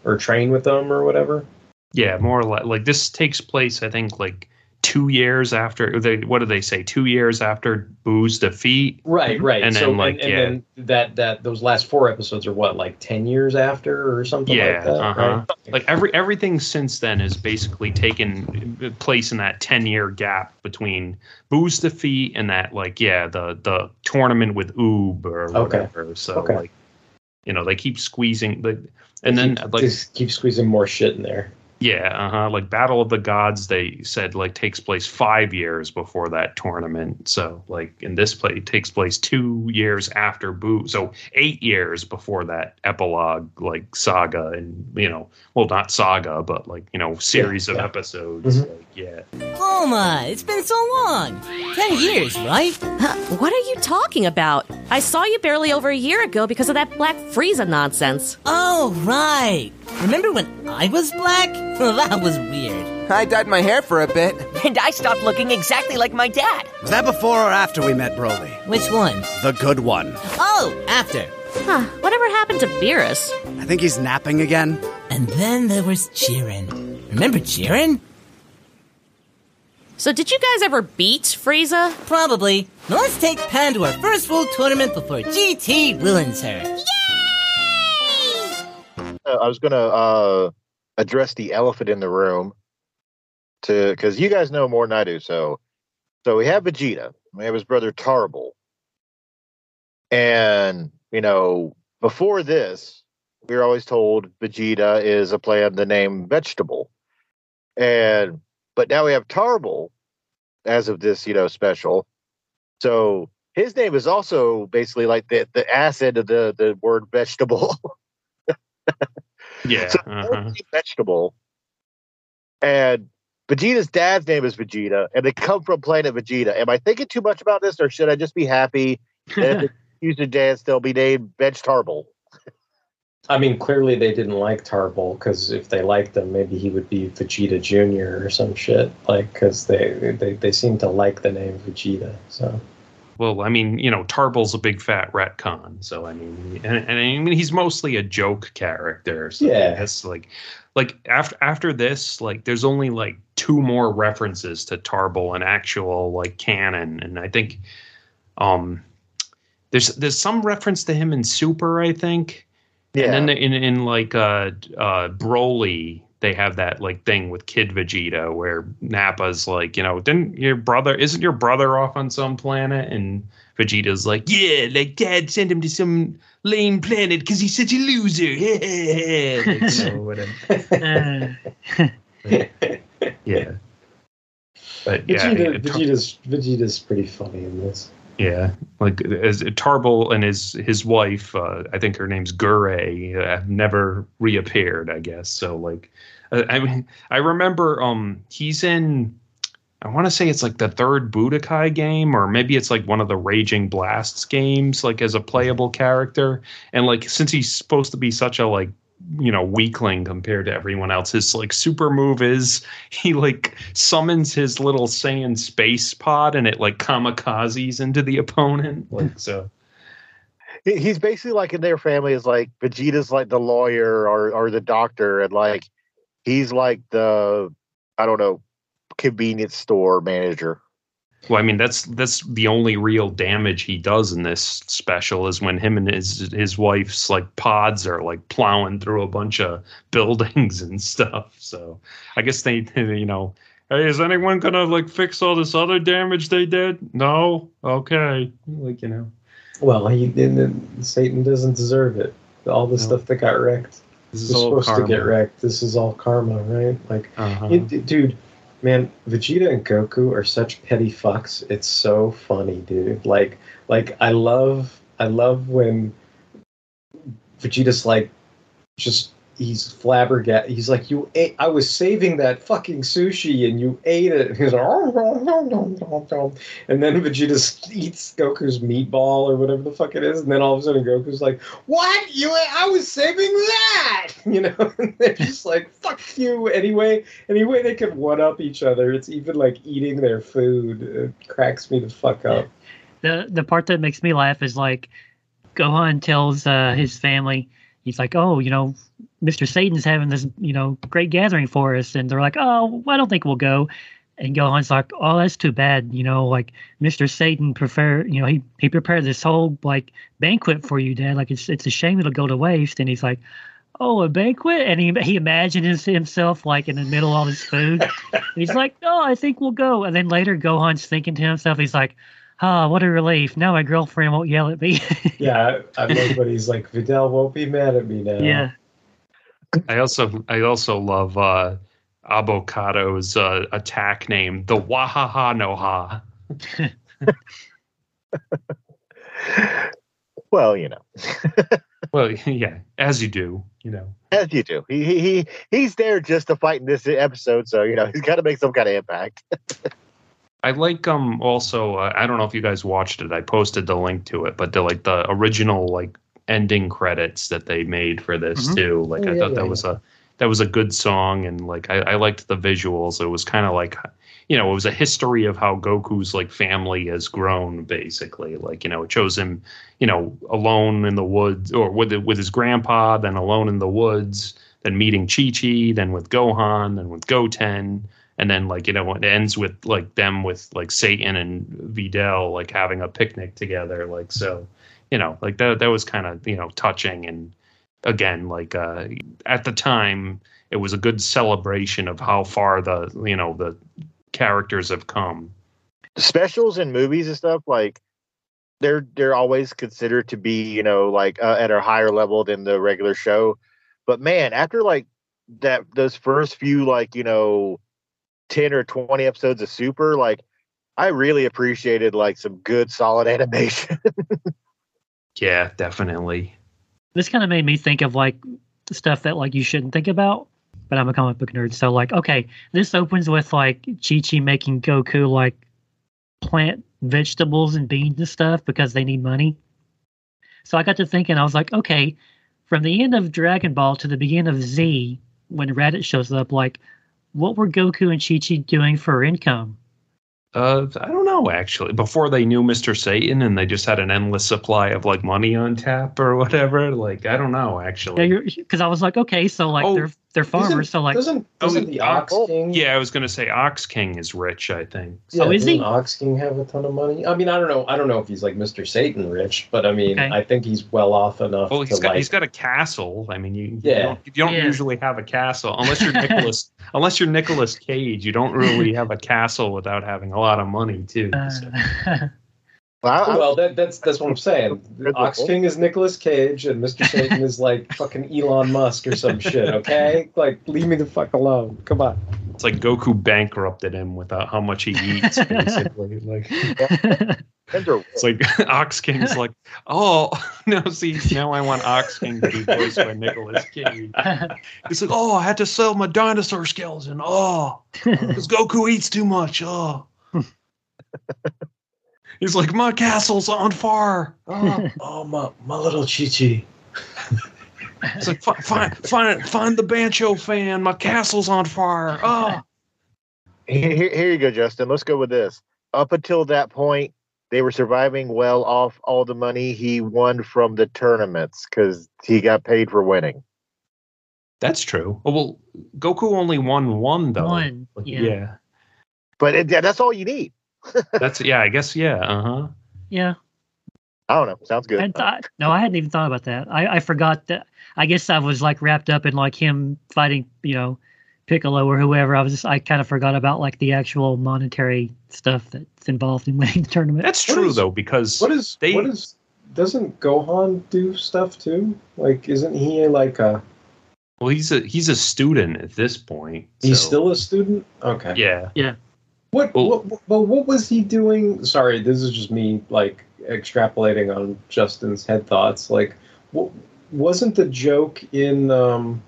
Or train with them or whatever. Yeah, more or less. Like this takes place, I think, like two years after they what do they say two years after Boo's defeat right right and then like and, and yeah then that that those last four episodes are what like 10 years after or something yeah like that uh-huh. right? like every everything since then is basically taken place in that 10 year gap between Boo's defeat and that like yeah the the tournament with Oob or Okay. whatever so Okay. like you know they keep squeezing and then keep, like just keep squeezing more shit in there Yeah, uh-huh. Like Battle of the Gods, they said like takes place five years before that tournament. So like in this play, it takes place two years after Boo. So eight years before that epilogue like saga and you know, well not saga, but like, you know, series of yeah. episodes. Mhm. Like, yeah. Oh my, it's been so long. Ten years, right? Huh, what are you talking about? I saw you barely over a year ago because of that Black Frieza nonsense. Oh, right. Remember when I was black? Well, that was weird. I dyed my hair for a bit. And I stopped looking exactly like my dad. Was that before or after we met Broly? Which one? The good one. Oh, after. Huh, whatever happened to Beerus? I think he's napping again. And then there was Jiren. Remember Jiren? So did you guys ever beat Frieza? Probably. Now let's take Pan to our first world tournament before GT ruins her. Uh, I was gonna uh, address the elephant in the room to because you guys know more than I do. So, so we have Vegeta. We have his brother Tarble, and you know before this, we were always told Vegeta is a play on the name vegetable, and but now we have Tarble as of this you know special. So his name is also basically like the the acid of the the word vegetable. Yeah. So uh-huh. vegetable. And Vegeta's dad's name is Vegeta, and they come from planet Vegeta. Am I thinking too much about this, or should I just be happy that if they use the dance, they'll be named Veg Tarble? I mean, clearly they didn't like Tarble because if they liked him, maybe he would be Vegeta Junior or some shit. Like, because they, they they seem to like the name Vegeta. So Well, I mean, you know, Tarble's a big fat retcon, so I mean, and, and I mean, he's mostly a joke character. So Yeah. that's like, like after after this, like, there's only like two more references to Tarble in actual like canon, and I think, um, there's there's some reference to him in Super, I think, Yeah. and then in in like uh uh Broly. They have that like thing with Kid Vegeta where Nappa's like, you know, didn't your brother isn't your brother off on some planet? And Vegeta's like, yeah, like dad sent him to some lame planet because he's such a loser. like, you know, whatever. yeah. But yeah, I Vegeta, mean, Tar- Vegeta's Vegeta's pretty funny in this. Yeah, like as Tarble and his his wife, uh, I think her name's Gure, uh, never reappeared. I guess so. Like, uh, I mean, I remember um he's in I want to say it's like the third Budokai game, or maybe it's like one of the Raging Blasts games, like as a playable character. And like since he's supposed to be such a like you know weakling compared to everyone else, his like super move is he like summons his little Saiyan space pod and it like kamikazes into the opponent. Like so. He's basically like in their family is like Vegeta's like the lawyer or or the doctor, and like he's like the I don't know convenience store manager. Well, I mean that's that's the only real damage he does in this special is when him and his his wife's like pods are like plowing through a bunch of buildings and stuff. So I guess they you know, hey, is anyone gonna like fix all this other damage they did? No, okay, like you know. Well, he didn't. Satan doesn't deserve it. All the stuff that got wrecked. This is supposed to get wrecked. This is all karma, right? Like, Uh-huh. it- dude, man, Vegeta and Goku are such petty fucks. It's so funny, dude. Like, like I love, I love when Vegeta's like, just he's flabbergasted. He's like, you ate. I was saving that fucking sushi, and you ate it. He's like, "Oh, no, no, no, no, no." and then Vegeta eats Goku's meatball or whatever the fuck it is, and then all of a sudden Goku's like, "What? You? I was saving that!" You know, and they're just like, "Fuck you!" Anyway, anyway, they can one up each other. It's even like eating their food. It cracks me the fuck up. the the part that makes me laugh is like Gohan tells uh, his family, he's like, "Oh, you know, Mr. Satan's having this, you know, great gathering for us," and they're like, "Oh, I don't think we'll go." And Gohan's like, "Oh, that's too bad. You know, like Mr. Satan prefer, you know, he he prepared this whole like banquet for you, Dad. Like it's it's a shame it'll go to waste." And he's like. Oh, a banquet, and he he imagines himself like in the middle of all this food. he's like, "Oh, I think we'll go." And then later, Gohan's thinking to himself, he's like, Ah, what a relief. Now my girlfriend won't yell at me. Yeah, I, I love when he's like, "Videl won't be mad at me now." yeah. I also I also love uh Avocado's uh, attack name, the Wahaha no Ha. Well, you know, Well, yeah, as you do, you know. as you do. He he, he he's there just to fight in this episode, so you know he's got to make some kind of impact. I like um also uh, I don't know if you guys watched it. I posted the link to it, but the like the original like ending credits that they made for this Mhm. too. Like Oh, I thought yeah, that yeah. was a that was a good song and like I, I liked the visuals. It was kind of like you know, it was a history of how Goku's like family has grown basically. Like, you know, it shows him, you know, alone in the woods or with with his grandpa, then alone in the woods, then meeting Chi Chi, then with Gohan, then with Goten and then like you know it ends with like them with like Satan and Videl like having a picnic together like so you know like that that was kind of you know touching. And again like uh at the time it was a good celebration of how far the you know the characters have come. Specials and movies and stuff like they're they're always considered to be you know like uh, at a higher level than the regular show, but man, after like that those first few like you know 10 or 20 episodes of super like i really appreciated like some good solid animation yeah definitely This kind of made me think of like stuff that like you shouldn't think about. But I'm a comic book nerd, so like, okay, this opens with like Chi Chi making Goku like plant vegetables and beans and stuff because they need money. So I got to thinking, I was like, okay, from the end of Dragon Ball to the beginning of Z, when Raditz shows up, like, what were Goku and Chi Chi doing for income? uh i don't know actually before they knew mr satan and they just had an endless supply of like money on tap or whatever like i don't know actually Yeah, because I was like, okay, so like Oh, they're they're farmers, so like, doesn't doesn't the Ox King? yeah i was gonna say ox king is rich i think Yeah, Oh, is he? doesn't Ox King have a ton of money? I mean, I don't know. I don't know if he's like Mr. Satan rich, but I mean, Okay. I think he's well off enough Well, he's to got like. he's got a castle. I mean, you you Yeah. don't, you don't Yeah. usually have a castle unless you're Nicholas unless you're Nicolas Cage. You don't really have a castle without having a lot of money too. so. uh, Well, well, that, that's that's what I'm saying. Ox King is Nicolas Cage, and Mr. Satan is like fucking Elon Musk or some shit. Okay, like leave me the fuck alone. Come on. It's like Goku bankrupted him without how much he eats, basically. like It's like Ox King's like, oh no, see now I want Ox King to be voiced by Nicolas Cage. He's like, oh, I had to sell my dinosaur skeleton. Oh, because Goku eats too much. Oh. He's like, my castle's on fire. Oh, oh my my little Chi Chi. It's like find find find find the Bancho fan. My castle's on fire. Oh, Here, here here you go, Justin. Let's go with this. Up until that point, they were surviving well off all the money he won from the tournaments because he got paid for winning. that's true. Oh, well, Goku only won one though. One, yeah. yeah. But it, yeah, that's all you need. That's yeah. I guess yeah. Uh huh. Yeah. I don't know. Sounds good. I thought, no, I hadn't even thought about that. I, I forgot that. I guess I was like wrapped up in like him fighting, you know, Piccolo or whoever. I was just, I kind of forgot about like the actual monetary stuff that's involved in winning the tournament. That's true is- though because What is they what is doesn't Gohan do stuff too? Like isn't he like a well he's a he's a student at this point. he's so- still a student? Okay. yeah. Yeah. What, what but what was he doing? Sorry, this is just me like extrapolating on Justin's head thoughts. Like what wasn't the joke in um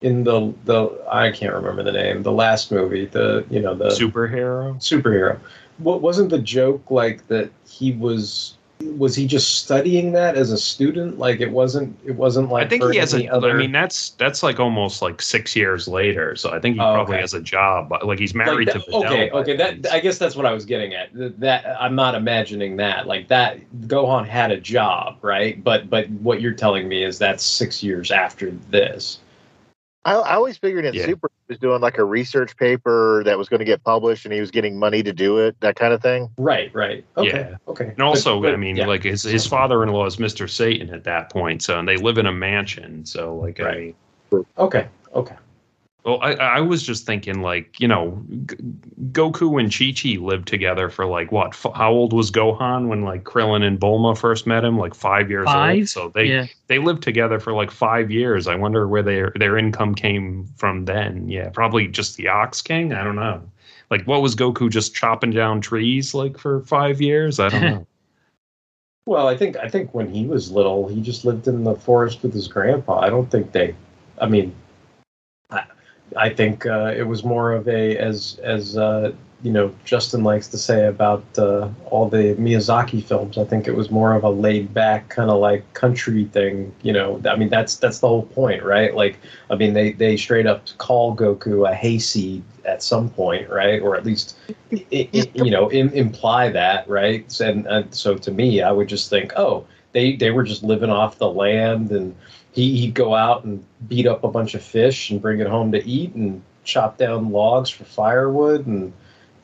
in the the I can't remember the name, the last movie, the you know the Superhero. superhero. What wasn't the joke like that he was was he just studying that as a student? Like it wasn't it wasn't like I think he has any a. other I mean, that's that's like almost like six years later. So I think he Oh, probably okay. has a job. Like he's like married that- to Videl. okay okay that I guess that's what I was getting at Th- that I'm not imagining that like that Gohan had a job right but but what you're telling me is that's six years after this I, I always figured in Yeah. Super he was doing like a research paper that was going to get published, and he was getting money to do it, that kind of thing. right right okay Yeah. okay And also, But- but- I mean, yeah. like his his father-in-law is Mr. Satan at that point, so and they live in a mansion. So, like, I Right. mean, okay okay Well, I, I was just thinking, like, you know, G- Goku and Chi Chi lived together for like what? F- how old was Gohan when like Krillin and Bulma first met him? Like five years old. Five? So they yeah. they lived together for like five years. I wonder where their their income came from then. Yeah, probably just the Ox King. I don't know. Like, what was Goku just chopping down trees like for five years? I don't know. well I think I think when he was little he just lived in the forest with his grandpa I don't think they I mean I, think uh, it was more of a as as uh, you know Justin likes to say about uh, all the Miyazaki films. I think it was more of a laid back kind of like country thing. You know, I mean that's that's the whole point, right? Like, I mean they they straight up call Goku a hayseed at some point, right? Or at least i i you know im imply that, right? And, and so to me, I would just think, oh, they they were just living off the land and he, he'd go out and beat up a bunch of fish and bring it home to eat and chop down logs for firewood and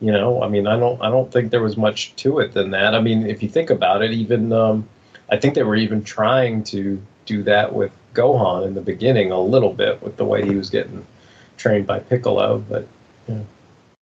you know i mean i don't i don't think there was much to it than that. I mean if you think about it even um, i think they were even trying to do that with gohan in the beginning a little bit with the way he was getting trained by piccolo but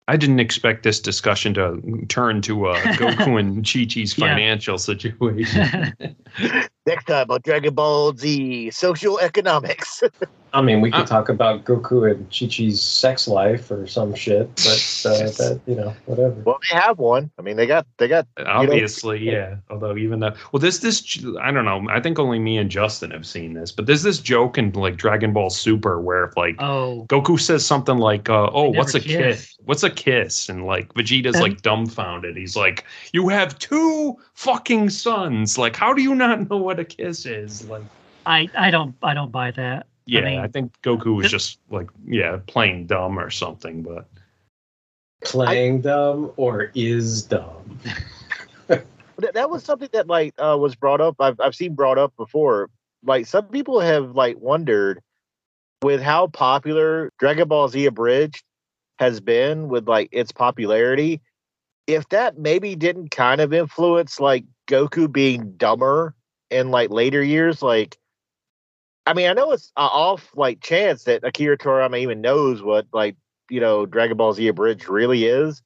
I didn't expect this discussion to turn to uh, Goku and Chi Chi's financial situation. Next time on Dragon Ball Z, social economics. i mean we could Uh, talk about goku and chi-chi's sex life or some shit but uh, that you know whatever well, they have one. I mean, they got they got Obviously, yeah. Although even though, well, there's this. I don't know. I think only me and Justin have seen this, but there's this joke in like Dragon Ball Super where if like Oh, Goku says something like, uh, "Oh, what's a kiss? kiss. What's a kiss?" And like Vegeta's like dumbfounded. He's like, "You have two fucking sons. Like, how do you not know what a kiss is?" Like, I, I don't I don't buy that. Yeah, I, mean- think Goku was just like, yeah, playing dumb or something. But playing dumb or is dumb that, that was something that like uh, was brought up. I've I've seen brought up before. Like some people have like wondered with how popular Dragon Ball Z Abridged has been with like its popularity, if that maybe didn't kind of influence like Goku being dumber in like later years. Like, I mean, I know it's a off like chance that Akira Toriyama even knows what like you know Dragon Ball Z Abridged really is.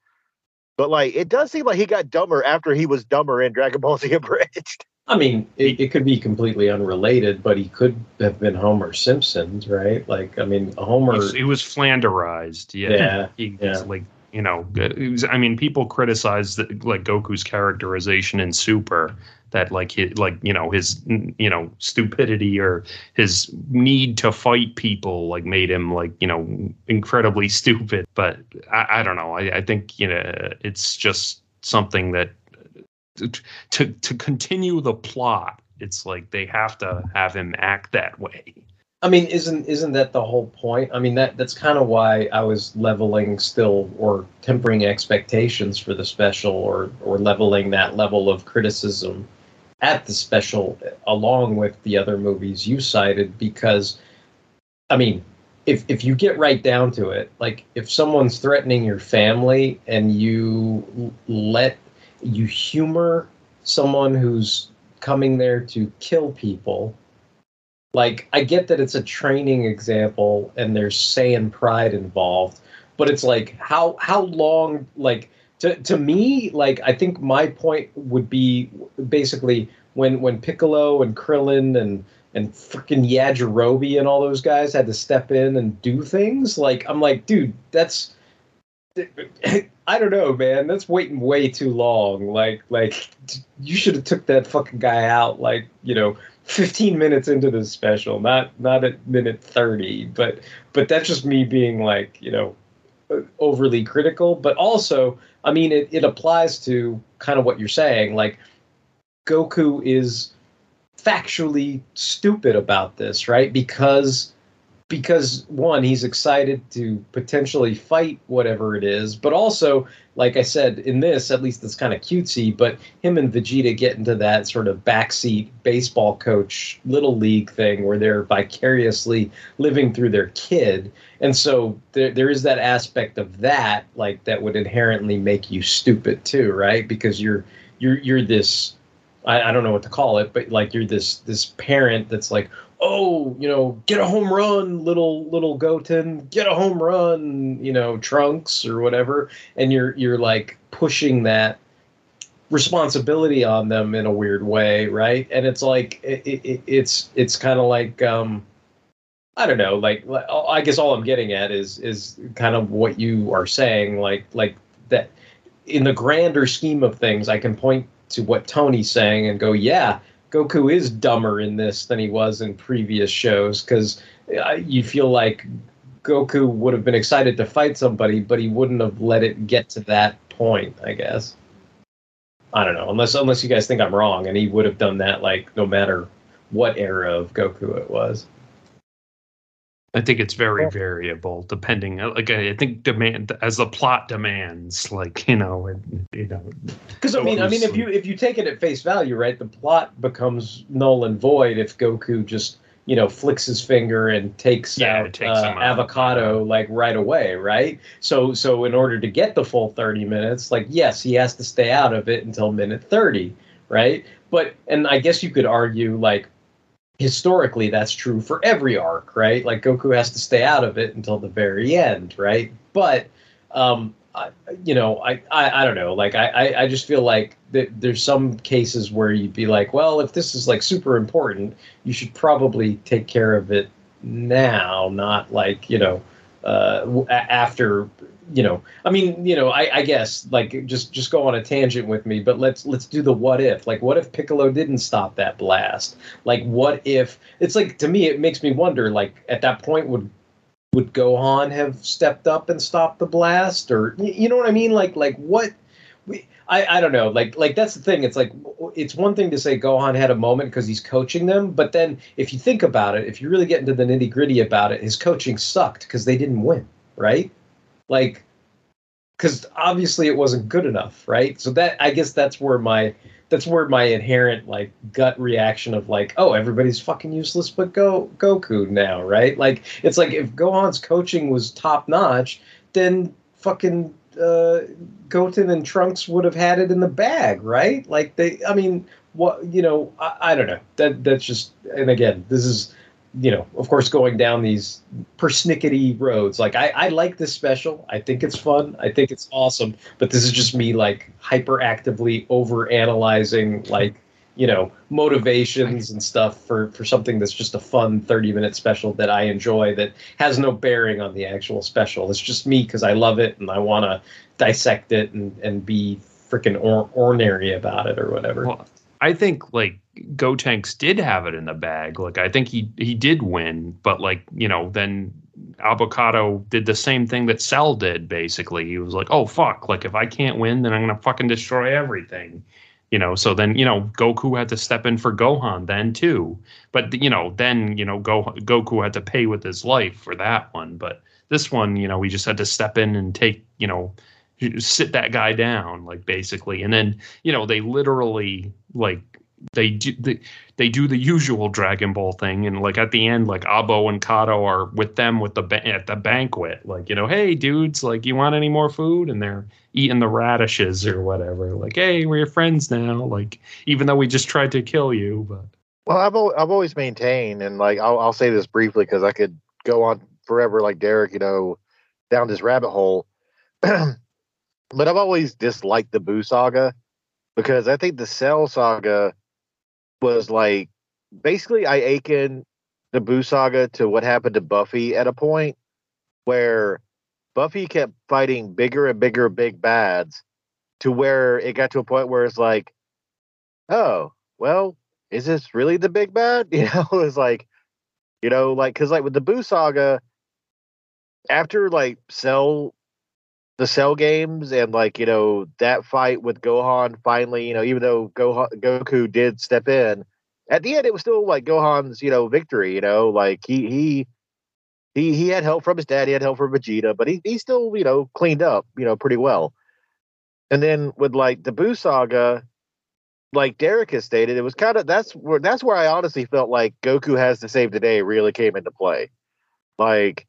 But like, it does seem like he got dumber after he was dumber in Dragon Ball Z Abridged. I mean, it, it could be completely unrelated, but he could have been Homer Simpson's, right? Like, I mean, Homer. he, he was flanderized. Yeah, Yeah, he yeah. like you know, I mean, people criticize the, like Goku's characterization in Super that like his, like you know his you know stupidity or his need to fight people like made him like you know incredibly stupid. But I, I don't know. I, I think you know it's just something that to to continue the plot. It's like they have to have him act that way. I mean, isn't isn't that the whole point? I mean, that that's kind of why I was leveling still or tempering expectations for the special or or leveling that level of criticism at the special along with the other movies you cited because I mean, if if you get right down to it, like if someone's threatening your family and you let you humor someone who's coming there to kill people like i get that it's a training example and there's Saiyan pride involved but it's like how how long like to, to me like i think my point would be basically when when piccolo and krillin and and freaking yajirobe and all those guys had to step in and do things like i'm like dude that's I don't know, man. That's waiting way too long. Like, like you should have took that fucking guy out. Like, you know, 15 minutes into the special, not not at minute 30. But but that's just me being like, you know, overly critical. But also, I mean, it it applies to kind of what you're saying. Like, Goku is factually stupid about this, right? Because because one he's excited to potentially fight whatever it is but also like i said in this at least it's kind of cutesy but him and vegeta get into that sort of backseat baseball coach little league thing where they're vicariously living through their kid. And so there, there is that aspect of that like that would inherently make you stupid too right? Because you're you're you're this I, I don't know what to call it, but like you're this this parent that's like, oh, you know, get a home run, little little Goten, get a home run, you know, Trunks or whatever, and you're you're like pushing that responsibility on them in a weird way, right? And it's like it, it, it's it's kind of like um, I don't know, like I guess all I'm getting at is is kind of what you are saying, like like that in the grander scheme of things, I can point to what Tony's saying and go, yeah, Goku is dumber in this than he was in previous shows because uh, you feel like Goku would have been excited to fight somebody, but he wouldn't have let it get to that point. I guess. I don't know, unless unless you guys think I'm wrong, and he would have done that like no matter what era of Goku it was. I think it's very variable depending. uh, Like I think demand as the plot demands, like you know, and, you know. Because I mean, I mean, if you if you take it at face value, right, the plot becomes null and void if Goku just you know flicks his finger and takes Yeah, out takes uh, him out. avocado like right away, right? So so in order to get the full thirty minutes, like yes, he has to stay out of it until minute thirty, right? But and I guess you could argue like historically that's true for every arc, right? Like Goku has to stay out of it until the very end, right? But um, I, you know, I, I I don't know. Like I I, just feel like that there's some cases where you'd be like, well, if this is like super important, you should probably take care of it now, not like you know uh, after you know i mean you know I, I guess like just just go on a tangent with me but let's let's do the what if. Like what if piccolo didn't stop that blast? Like what if it's like to me it makes me wonder like at that point would would gohan have stepped up and stopped the blast? Or you know what i mean? Like like what we, I, I don't know. Like like that's the thing. It's like it's one thing to say gohan had a moment because he's coaching them but then if you think about it if you really get into the nitty gritty about it his coaching sucked because they didn't win right like because obviously it wasn't good enough right? So that i guess that's where my that's where my inherent like gut reaction of like oh everybody's fucking useless but go goku now right? Like it's like if gohan's coaching was top notch then fucking uh goten and trunks would have had it in the bag right? Like they i mean what you know i, I don't know. That that's just and again this is you know, of course, going down these persnickety roads. Like, I, I like this special. I think it's fun. I think it's awesome. But this is just me, like, hyperactively over analyzing, like, you know motivations and stuff for for something that's just a fun 30 minute special that i enjoy that has no bearing on the actual special it's just me because i love it and i want to dissect it and and be freaking or- ornery about it or whatever Well, I think like Gotenks did have it in the bag. Like I think he he did win, but like you know then Avocado did the same thing that Cell did. Basically, he was like, "Oh fuck! Like if I can't win, then I'm gonna fucking destroy everything." You know. So then you know Goku had to step in for Gohan then too. But you know then you know Go Goku had to pay with his life for that one. But this one, you know, we just had to step in and take you know sit that guy down like basically and then you know they literally like they do they, they do the usual dragon ball thing and like at the end like abo and Kado are with them with the ba- at the banquet like you know hey dudes like you want any more food and they're eating the radishes or whatever like hey we're your friends now like even though we just tried to kill you but Well, I've I've always maintained, and like I'll I'll say this briefly because I could go on forever, like Derek, you know, down this rabbit hole. but I've always disliked the Boo saga because I think the Cell saga was like basically I akin the Boo saga to what happened to Buffy at a point where Buffy kept fighting bigger and bigger big bads to where it got to a point where it's like, oh, well, is this really the big bad? You know, it's like, you know, like because like with the Boo saga, after like Cell, the Cell games and like you know that fight with Gohan finally, you know, even though Gohan, Goku did step in, at the end it was still like Gohan's, you know, victory. You know, like he he. He, he had help from his dad. He had help from Vegeta, but he, he still, you know, cleaned up, you know, pretty well. And then with like the Boo saga, like Derek has stated, it was kind of that's where that's where I honestly felt like Goku has to save the day really came into play. Like,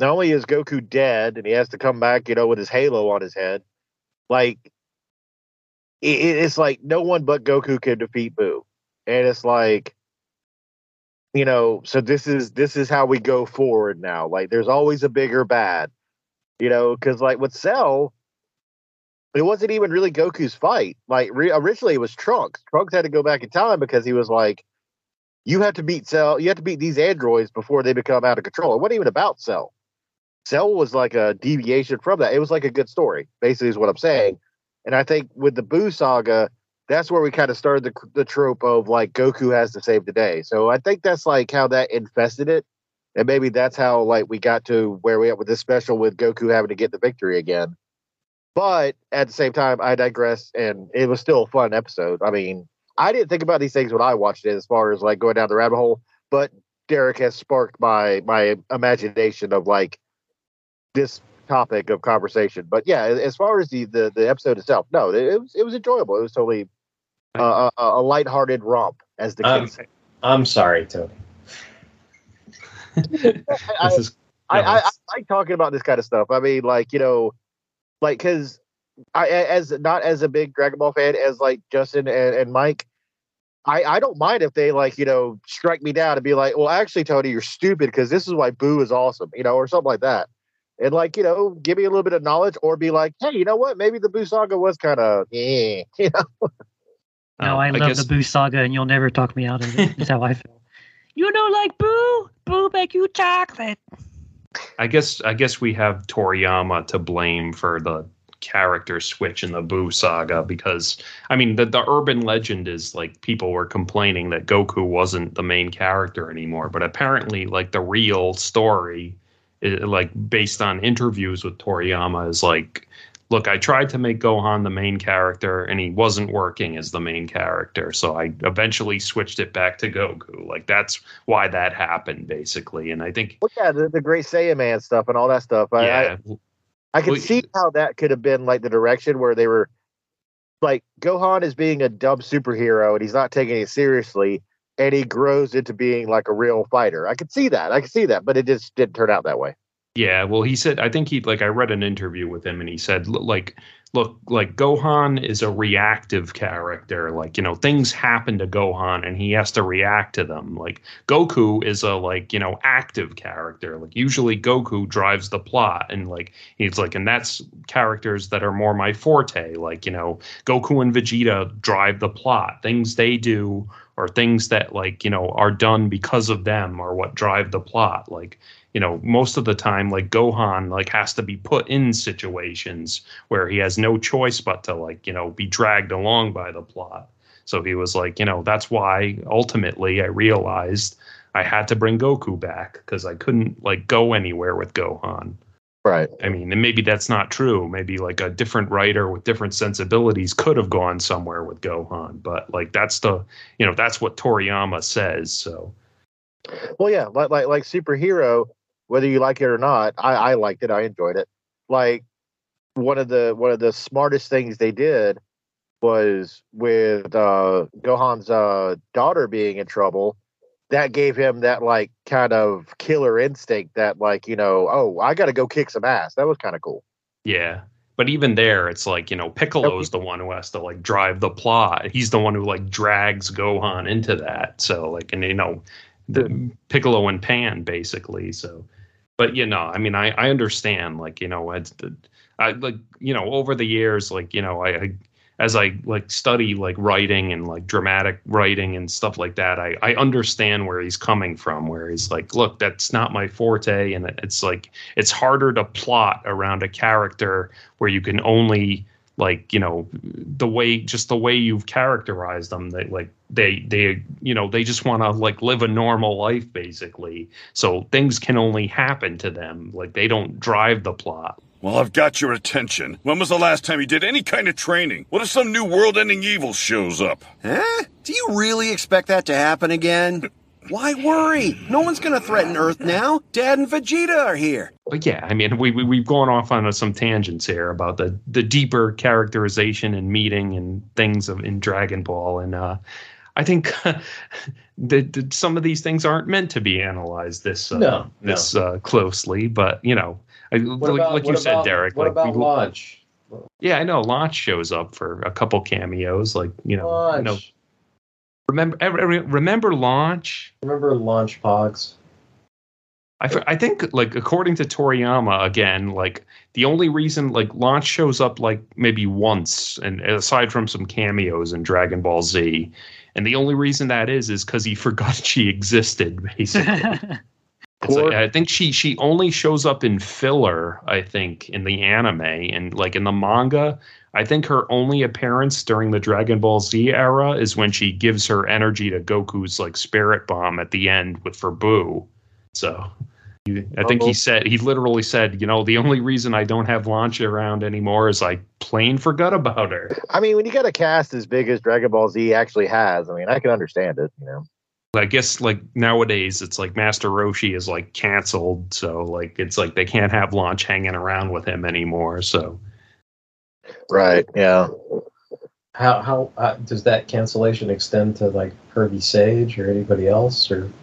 not only is Goku dead and he has to come back, you know, with his halo on his head, like it, it's like no one but Goku can defeat Boo, and it's like, you know, so this is this is how we go forward now. Like, there's always a bigger bad, you know, because like with Cell, it wasn't even really Goku's fight. Like re- originally, it was Trunks. Trunks had to go back in time because he was like, "You have to beat Cell. You have to beat these androids before they become out of control." It wasn't even about Cell. Cell was like a deviation from that. It was like a good story, basically, is what I'm saying. And I think with the Boo saga, that's where we kind of started the the trope of like Goku has to save the day. So I think that's like how that infested it, and maybe that's how like we got to where we at with this special with Goku having to get the victory again. But at the same time, I digress, and it was still a fun episode. I mean, I didn't think about these things when I watched it, as far as like going down the rabbit hole. But Derek has sparked my my imagination of like this topic of conversation. But yeah, as far as the the, the episode itself, no, it, it was it was enjoyable. It was totally uh, a, a lighthearted romp, as the Um, kids say. i'm sorry tony I, this is I, I, I like talking about this kind of stuff. I mean, like you know, like because I as not as a big Dragon Ball fan as like Justin and, and Mike. I, I don't mind if they like you know strike me down and be like, well, actually, Tony, you're stupid because this is why Boo is awesome, you know, or something like that, and like you know, give me a little bit of knowledge, or be like, hey, you know what, maybe the Boo saga was kind of yeah, you know. No, um, I love guess- the Boo saga, and you'll never talk me out of it. That's how I feel. You don't like Boo? Boo make you chocolate. I guess I guess we have Toriyama to blame for the character switch in the Boo saga because I mean the the urban legend is like people were complaining that Goku wasn't the main character anymore, but apparently like the real story i like based on interviews with Toriyama is like look, I tried to make Gohan the main character and he wasn't working as the main character, so I eventually switched it back to Goku. Like that's why that happened basically, and I think Well, yeah, the, the Great Saiyaman stuff and all that stuff. I, yeah, I, I can Well, see how that could have been like the direction where they were like Gohan is being a dumb superhero and he's not taking it seriously and he grows into being like a real fighter. I could see that. I could see that, but it just didn't turn out that way. Yeah, well, he said I think he like I read an interview with him and he said like look, like Gohan is a reactive character. Like, you know, things happen to Gohan and he has to react to them. Like Goku is a like, you know, active character. Like usually Goku drives the plot and like he's like and that's characters that are more my forte. Like, you know, Goku and Vegeta drive the plot. Things they do or things that like, you know, are done because of them are what drive the plot. Like you know most of the time like gohan like has to be put in situations where he has no choice but to like you know be dragged along by the plot. So he was like you know that's why ultimately i realized i had to bring goku back because i couldn't like go anywhere with gohan. Right. I mean and maybe that's not true. Maybe like a different writer with different sensibilities could have gone somewhere with gohan but like that's the you know that's what toriyama says so. Well yeah like like, like superhero whether you like it or not, I, I liked it. I enjoyed it. Like one of the one of the smartest things they did was with uh, Gohan's uh, daughter being in trouble. That gave him that like kind of killer instinct that like you know oh I got to go kick some ass. That was kind of cool. Yeah, but even there, it's like you know Piccolo's the one who has to like drive the plot. He's the one who like drags Gohan into that. So like and you know the Piccolo and Pan basically. So but you know, I mean, I I understand like you know, I like you know over the years like you know I, I as I like study like writing and like dramatic writing and stuff like that, I, I understand where he's coming from, where he's like, look, that's not my forte. And it's like, it's harder to plot around a character where you can only like you know the way just the way you've characterized them they like they they you know they just want to like live a normal life basically. So things can only happen to them. Like they don't drive the plot. Well i've got your attention. When was the last time you did any kind of training? What if some new world-ending evil shows up? Huh? Do you really expect that to happen again? Why worry? No one's going to threaten Earth now. Dad and Vegeta are here. But yeah, I mean, we, we we've gone off on some tangents here about the the deeper characterization and meeting and things of in Dragon Ball, and uh, I think that some of these things aren't meant to be analyzed this uh, no, this no. Uh, closely. But you know, like, about, like you said, Derek. What like, about we, Launch? Yeah, I know. Launch shows up for a couple cameos, like you know, Launch. you know Remember, remember launch. Remember launch pogs. I, I think like according to Toriyama again, like the only reason like launch shows up like maybe once, and aside from some cameos in Dragon Ball Z, and the only reason that is is because he forgot she existed basically. Like, I think she she only shows up in filler. I think in the anime and like in the manga, I think her only appearance during the Dragon Ball Z era is when she gives her energy to Goku's like spirit bomb at the end with for Buu. So I think he said he literally said, you know, the only reason I don't have Launch around anymore is I plain forgot about her. I mean, when you got a cast as big as Dragon Ball Z actually has, I mean, I can understand it, you know. I guess like nowadays it's like Master Roshi is like canceled, so like it's like they can't have Launch hanging around with him anymore. So Right. Yeah. How how uh, does that cancellation extend to like Pervy Sage or anybody else, or is it?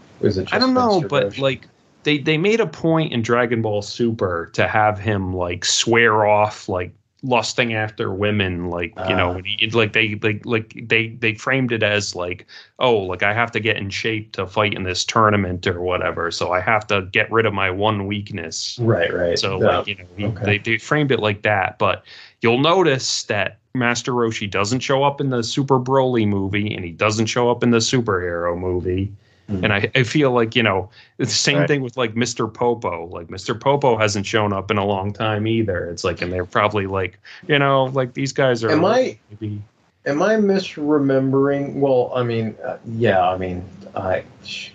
I don't know, but like they they made a point in Dragon Ball Super to have him like swear off like lusting after women like you know Ah. he, like they like like they they framed it as like oh like i have to get in shape to fight in this tournament or whatever so i have to get rid of my one weakness right, right. so Yeah. like you know he, Okay. they, they framed it like that but you'll notice that master roshi doesn't show up in the super broly movie and he doesn't show up in the superhero movie and I, I feel like you know the same Right. thing with like Mr. Popo. Like Mr. Popo hasn't shown up in a long time either. It's like, and they're probably like, you know, like these guys are. Am I- maybe Am I misremembering? Well, I mean, uh, yeah, I mean, I, sh-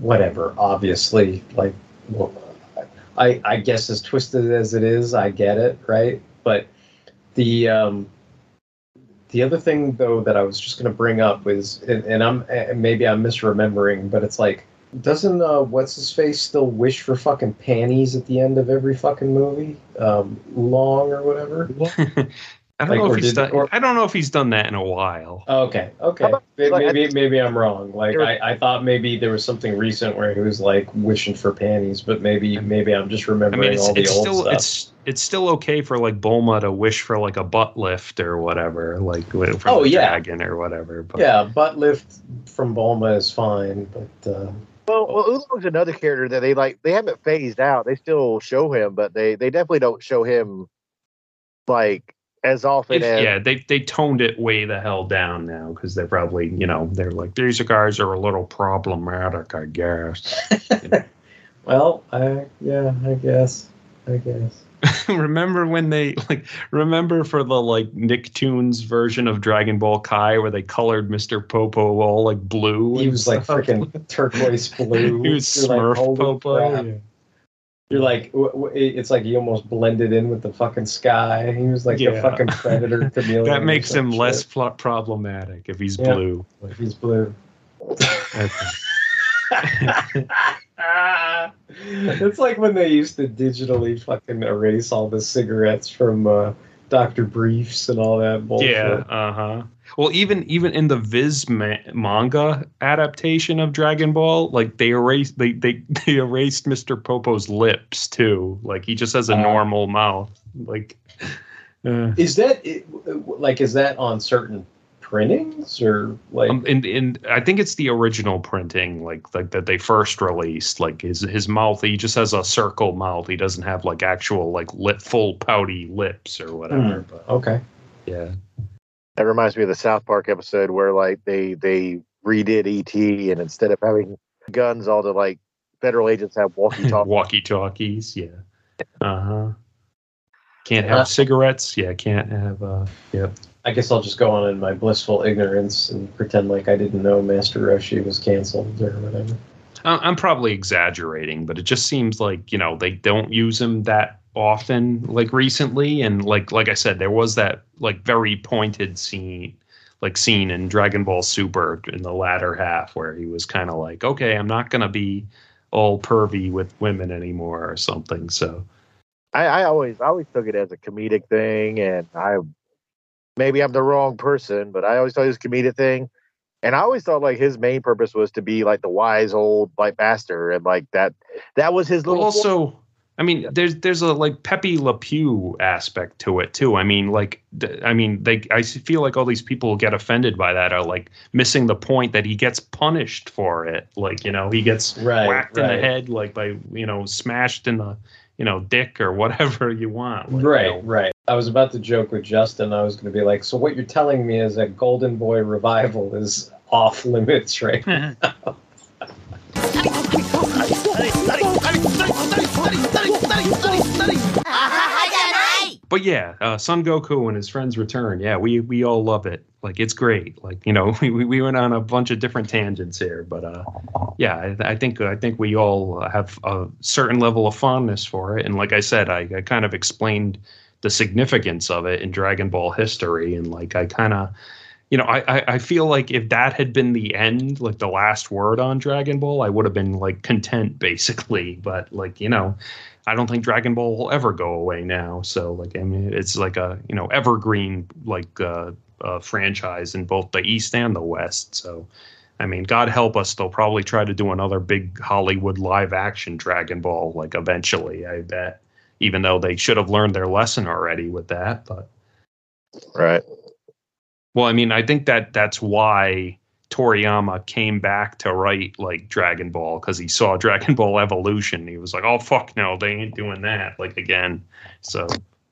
whatever. Obviously, like, well, I, I guess as twisted as it is, I get it, right? But the, um, the other thing though that I was just going to bring up was, and, and I'm and maybe I'm misremembering, but it's like, doesn't uh, what's his face still wish for fucking panties at the end of every fucking movie, um, long or whatever? I don't Like, know if he's did- done. or- I don't know if he's done that in a while. Okay, okay. About- Maybe, like, maybe think- maybe I'm wrong. Like There- I, I thought maybe there was something recent where he was like wishing for panties, but maybe maybe I'm just remembering I mean, it's all the it's old still stuff. it's it's still okay for like Bulma to wish for like a butt lift or whatever, like from Oh, the yeah. dragon or whatever. But yeah, butt lift from Bulma is fine, but uh, Well, well Oolong's another character that they like. They haven't phased out. They still show him, but they they definitely don't show him like as often as yeah, they they toned it way the hell down now because they're probably you know they're like these guys are a little problematic, I guess. well, I yeah, I guess, I guess. remember when they like remember for the like Nicktoons version of Dragon Ball Kai where they colored Mr. Popo all like blue? He and was like freaking turquoise blue. He was You're like, Smurf holy Popo. Yeah. You're like, it's like he almost blended in with the fucking sky. He was like the fucking predator chameleon. That makes him less pl- problematic if he's Yeah. blue. If he's blue. It's like when they used to digitally fucking erase all the cigarettes from uh, Dr. Briefs and all that bullshit. Yeah, uh huh. Well, even even in the Viz ma- manga adaptation of Dragon Ball, like they erased they they they erased Mr. Popo's lips too. Like he just has a Uh. normal mouth. Like, uh, Is that like is that on certain printings or like um, in in I think it's the original printing, like like that they first released. Like his his mouth, he just has a circle mouth. He doesn't have like actual like lip full pouty lips or whatever. Hmm, But okay. yeah. That reminds me of the South Park episode where like they they redid ET and instead of having guns, all the like federal agents have walkie talkies. walkie talkies. Yeah. Uh huh. Can't have Uh, cigarettes. Yeah. Can't have. uh Yep. I guess I'll just go on in my blissful ignorance and pretend like I didn't know Master Roshi was canceled or whatever. I- I'm probably exaggerating, but it just seems like you know they don't use him that often, like recently, and like like I said, there was that like very pointed scene, like scene in Dragon Ball Super in the latter half where he was kind of like, okay, I'm not gonna be all pervy with women anymore or something. So I, I always I always took it as a comedic thing, and I maybe I'm the wrong person, but I always thought it was a comedic thing. And I always thought like his main purpose was to be like the wise old like master, and like that that was his little. also, I mean, there's there's a like Pepe Le Pew aspect to it too. I mean, like, th- I mean, they I feel like all these people who get offended by that are like missing the point that he gets punished for it. Like, you know, he gets Right, whacked in the head, like by you know, smashed in the you know, dick or whatever you want. Like, right, you know, right. I was about to joke with Justin. I was going to be like, so what you're telling me is that Golden Boy revival is off limits right now. But yeah, uh, Son Goku and his friends return. Yeah, we we all love it. Like it's great. Like you know, we, we went on a bunch of different tangents here, but uh, yeah, I, I think I think we all have a certain level of fondness for it. And like I said, I, I kind of explained the significance of it in Dragon Ball history, and like I kind of. You know, I, I I feel like if that had been the end, like the last word on Dragon Ball, I would have been like content basically. But like, you know, I don't think Dragon Ball will ever go away now. So like I mean it's like a you know evergreen like uh, uh, franchise in both the East and the West. So I mean God help us they'll probably try to do another big Hollywood live action Dragon Ball like eventually I bet even though they should have learned their lesson already with that but right. well I mean I think that that's why Toriyama came back to write like Dragon Ball because he saw Dragon Ball Evolution. He was like, "Oh fuck no, they ain't doing that like again." So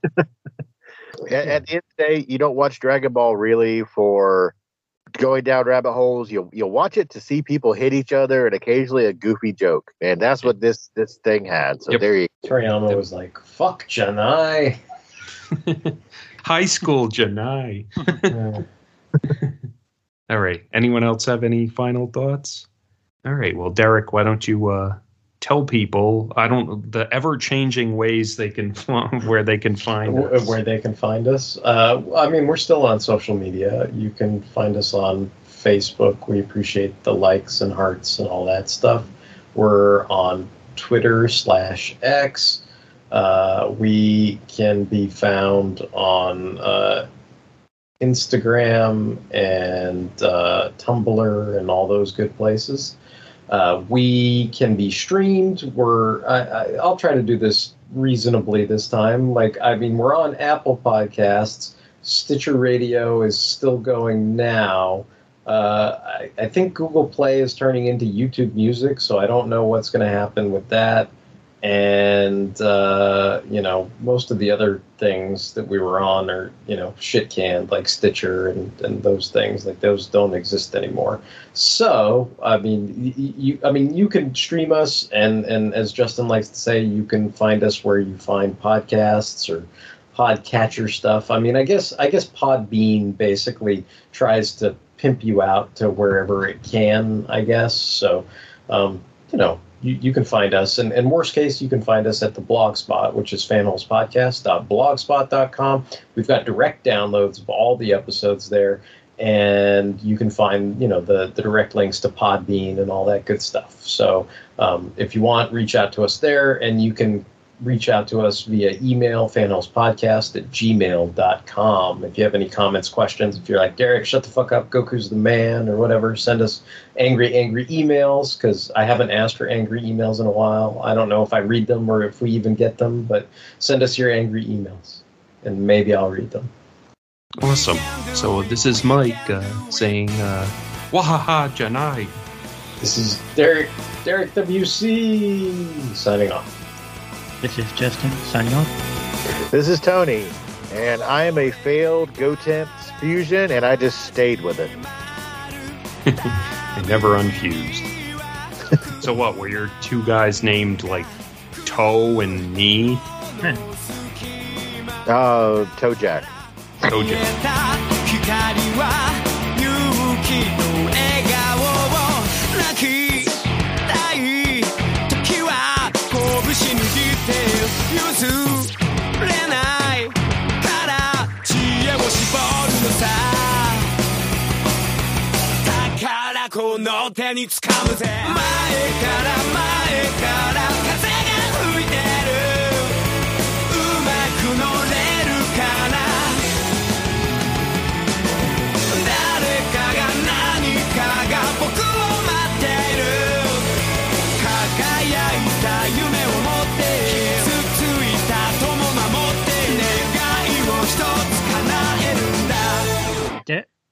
At, at the end of the day, you don't watch Dragon Ball really for going down rabbit holes. You'll you'll watch it to see people hit each other and occasionally a goofy joke, and that's what this this thing had. So Yep. there you. Toriyama was like, fuck Janai. high school Janai. All right. Anyone else have any final thoughts? All right. Well, Derek, why don't you uh, tell people? I don't the ever changing ways they can where they can find us. where they can find us. Uh, I mean, we're still on social media. You can find us on Facebook. We appreciate the likes and hearts and all that stuff. We're on Twitter slash X. Uh, we can be found on uh, Instagram and uh, Tumblr and all those good places. Uh, we can be streamed. We're I, I, I'll try to do this reasonably this time. Like I mean, we're on Apple Podcasts. Stitcher Radio is still going now. Uh, I, I think Google Play is turning into YouTube Music, so I don't know what's going to happen with that. And uh, you know, most of the other things that we were on are you know shit canned, like Stitcher and, and those things. Like those don't exist anymore. So I mean, you, I mean, you can stream us, and and as Justin likes to say, you can find us where you find podcasts or podcatcher stuff. I mean, I guess I guess Podbean basically tries to pimp you out to wherever it can. I guess so. Um, you know, you, you can find us, and in worst case, you can find us at the blog spot, which is fanholespodcast.blogspot.com. We've got direct downloads of all the episodes there, and you can find you know the the direct links to Podbean and all that good stuff. So um, if you want, reach out to us there, and you can reach out to us via email, fanholespodcast at gmail.com. If you have any comments, questions, if you're like, Derek, shut the fuck up, Goku's the man, or whatever, send us angry, angry emails, because I haven't asked for angry emails in a while. I don't know if I read them or if we even get them, but send us your angry emails, and maybe I'll read them. Awesome. So this is Mike uh, saying, uh, Wahaha Janai. This is Derek, Derek WC, signing off. This is Justin signing off. This is Tony, and I am a failed Gotenks fusion, and I just stayed with it. and never unfused. so what? Were your two guys named like Toe and Knee? Uh, Toe Jack. Toe Jack. 譲れないから知恵を絞るのさだからこの手に掴むぜ前から前から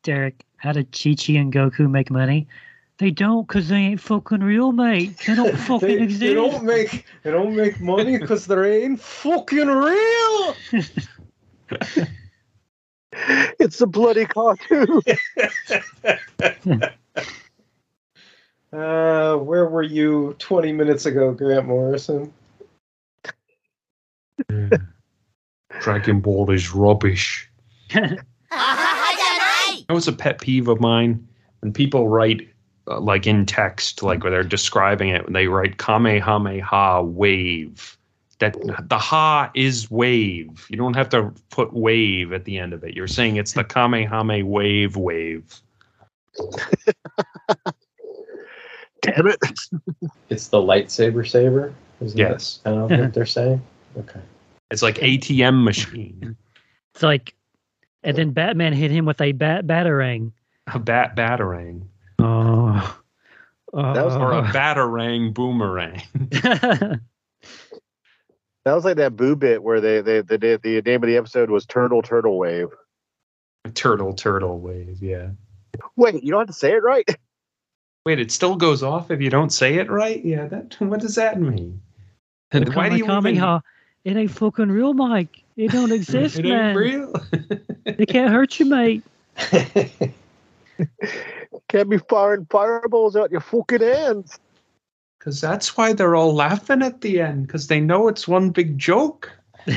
Derek, how did Chi Chi and Goku make money? They don't, cause they ain't fucking real, mate. They don't fucking they, exist. they don't make they don't make money because they ain't fucking real. It's a bloody cartoon. Uh, where were you 20 minutes ago, Grant Morrison? Dragon Ball is rubbish. That was a pet peeve of mine. When people write, uh, like in text, like where they're describing it, they write Kamehameha wave. That the ha is wave. You don't have to put wave at the end of it. You're saying it's the Kamehameha wave wave. Damn it. It's the lightsaber saber. Is Yes. that kind of what they're saying? Okay. It's like ATM machine. It's like, and then Batman hit him with a bat batarang. A bat batarang. Oh. That was- Or a Oh. batarang boomerang. That was like that boo bit where they, they the the name of the episode was Turtle Turtle Wave. Turtle turtle wave, yeah. Wait, you don't have to say it right. Wait, it still goes off if you don't say it right? Yeah, that what does that mean? And why do you even, Kamehameha. It ain't fucking real, Mike. It don't exist, it man. ain't real? It can't hurt you, mate. Can't be firing fireballs out your fucking hands. Because that's why they're all laughing at the end, because they know it's one big joke.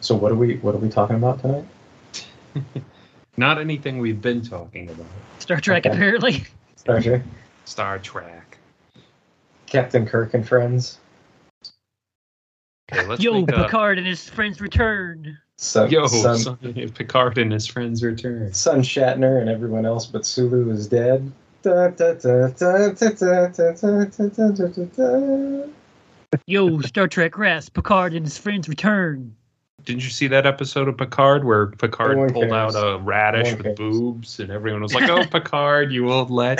So what are we what are we talking about tonight? Not anything we've been talking about. Star Trek, Okay. apparently. Star Trek, Star Trek. Captain Kirk and friends. Okay, Yo, make, uh, Picard and his friends return. Sun, Yo, Sun, Sun, Picard and his friends return. Sun Shatner and everyone else but Sulu is dead. Yo, Star Trek rest. Picard and his friends return. Didn't you see that episode of Picard where Picard no pulled out a radish no with boobs and everyone was like, "Oh, Picard, you old lad."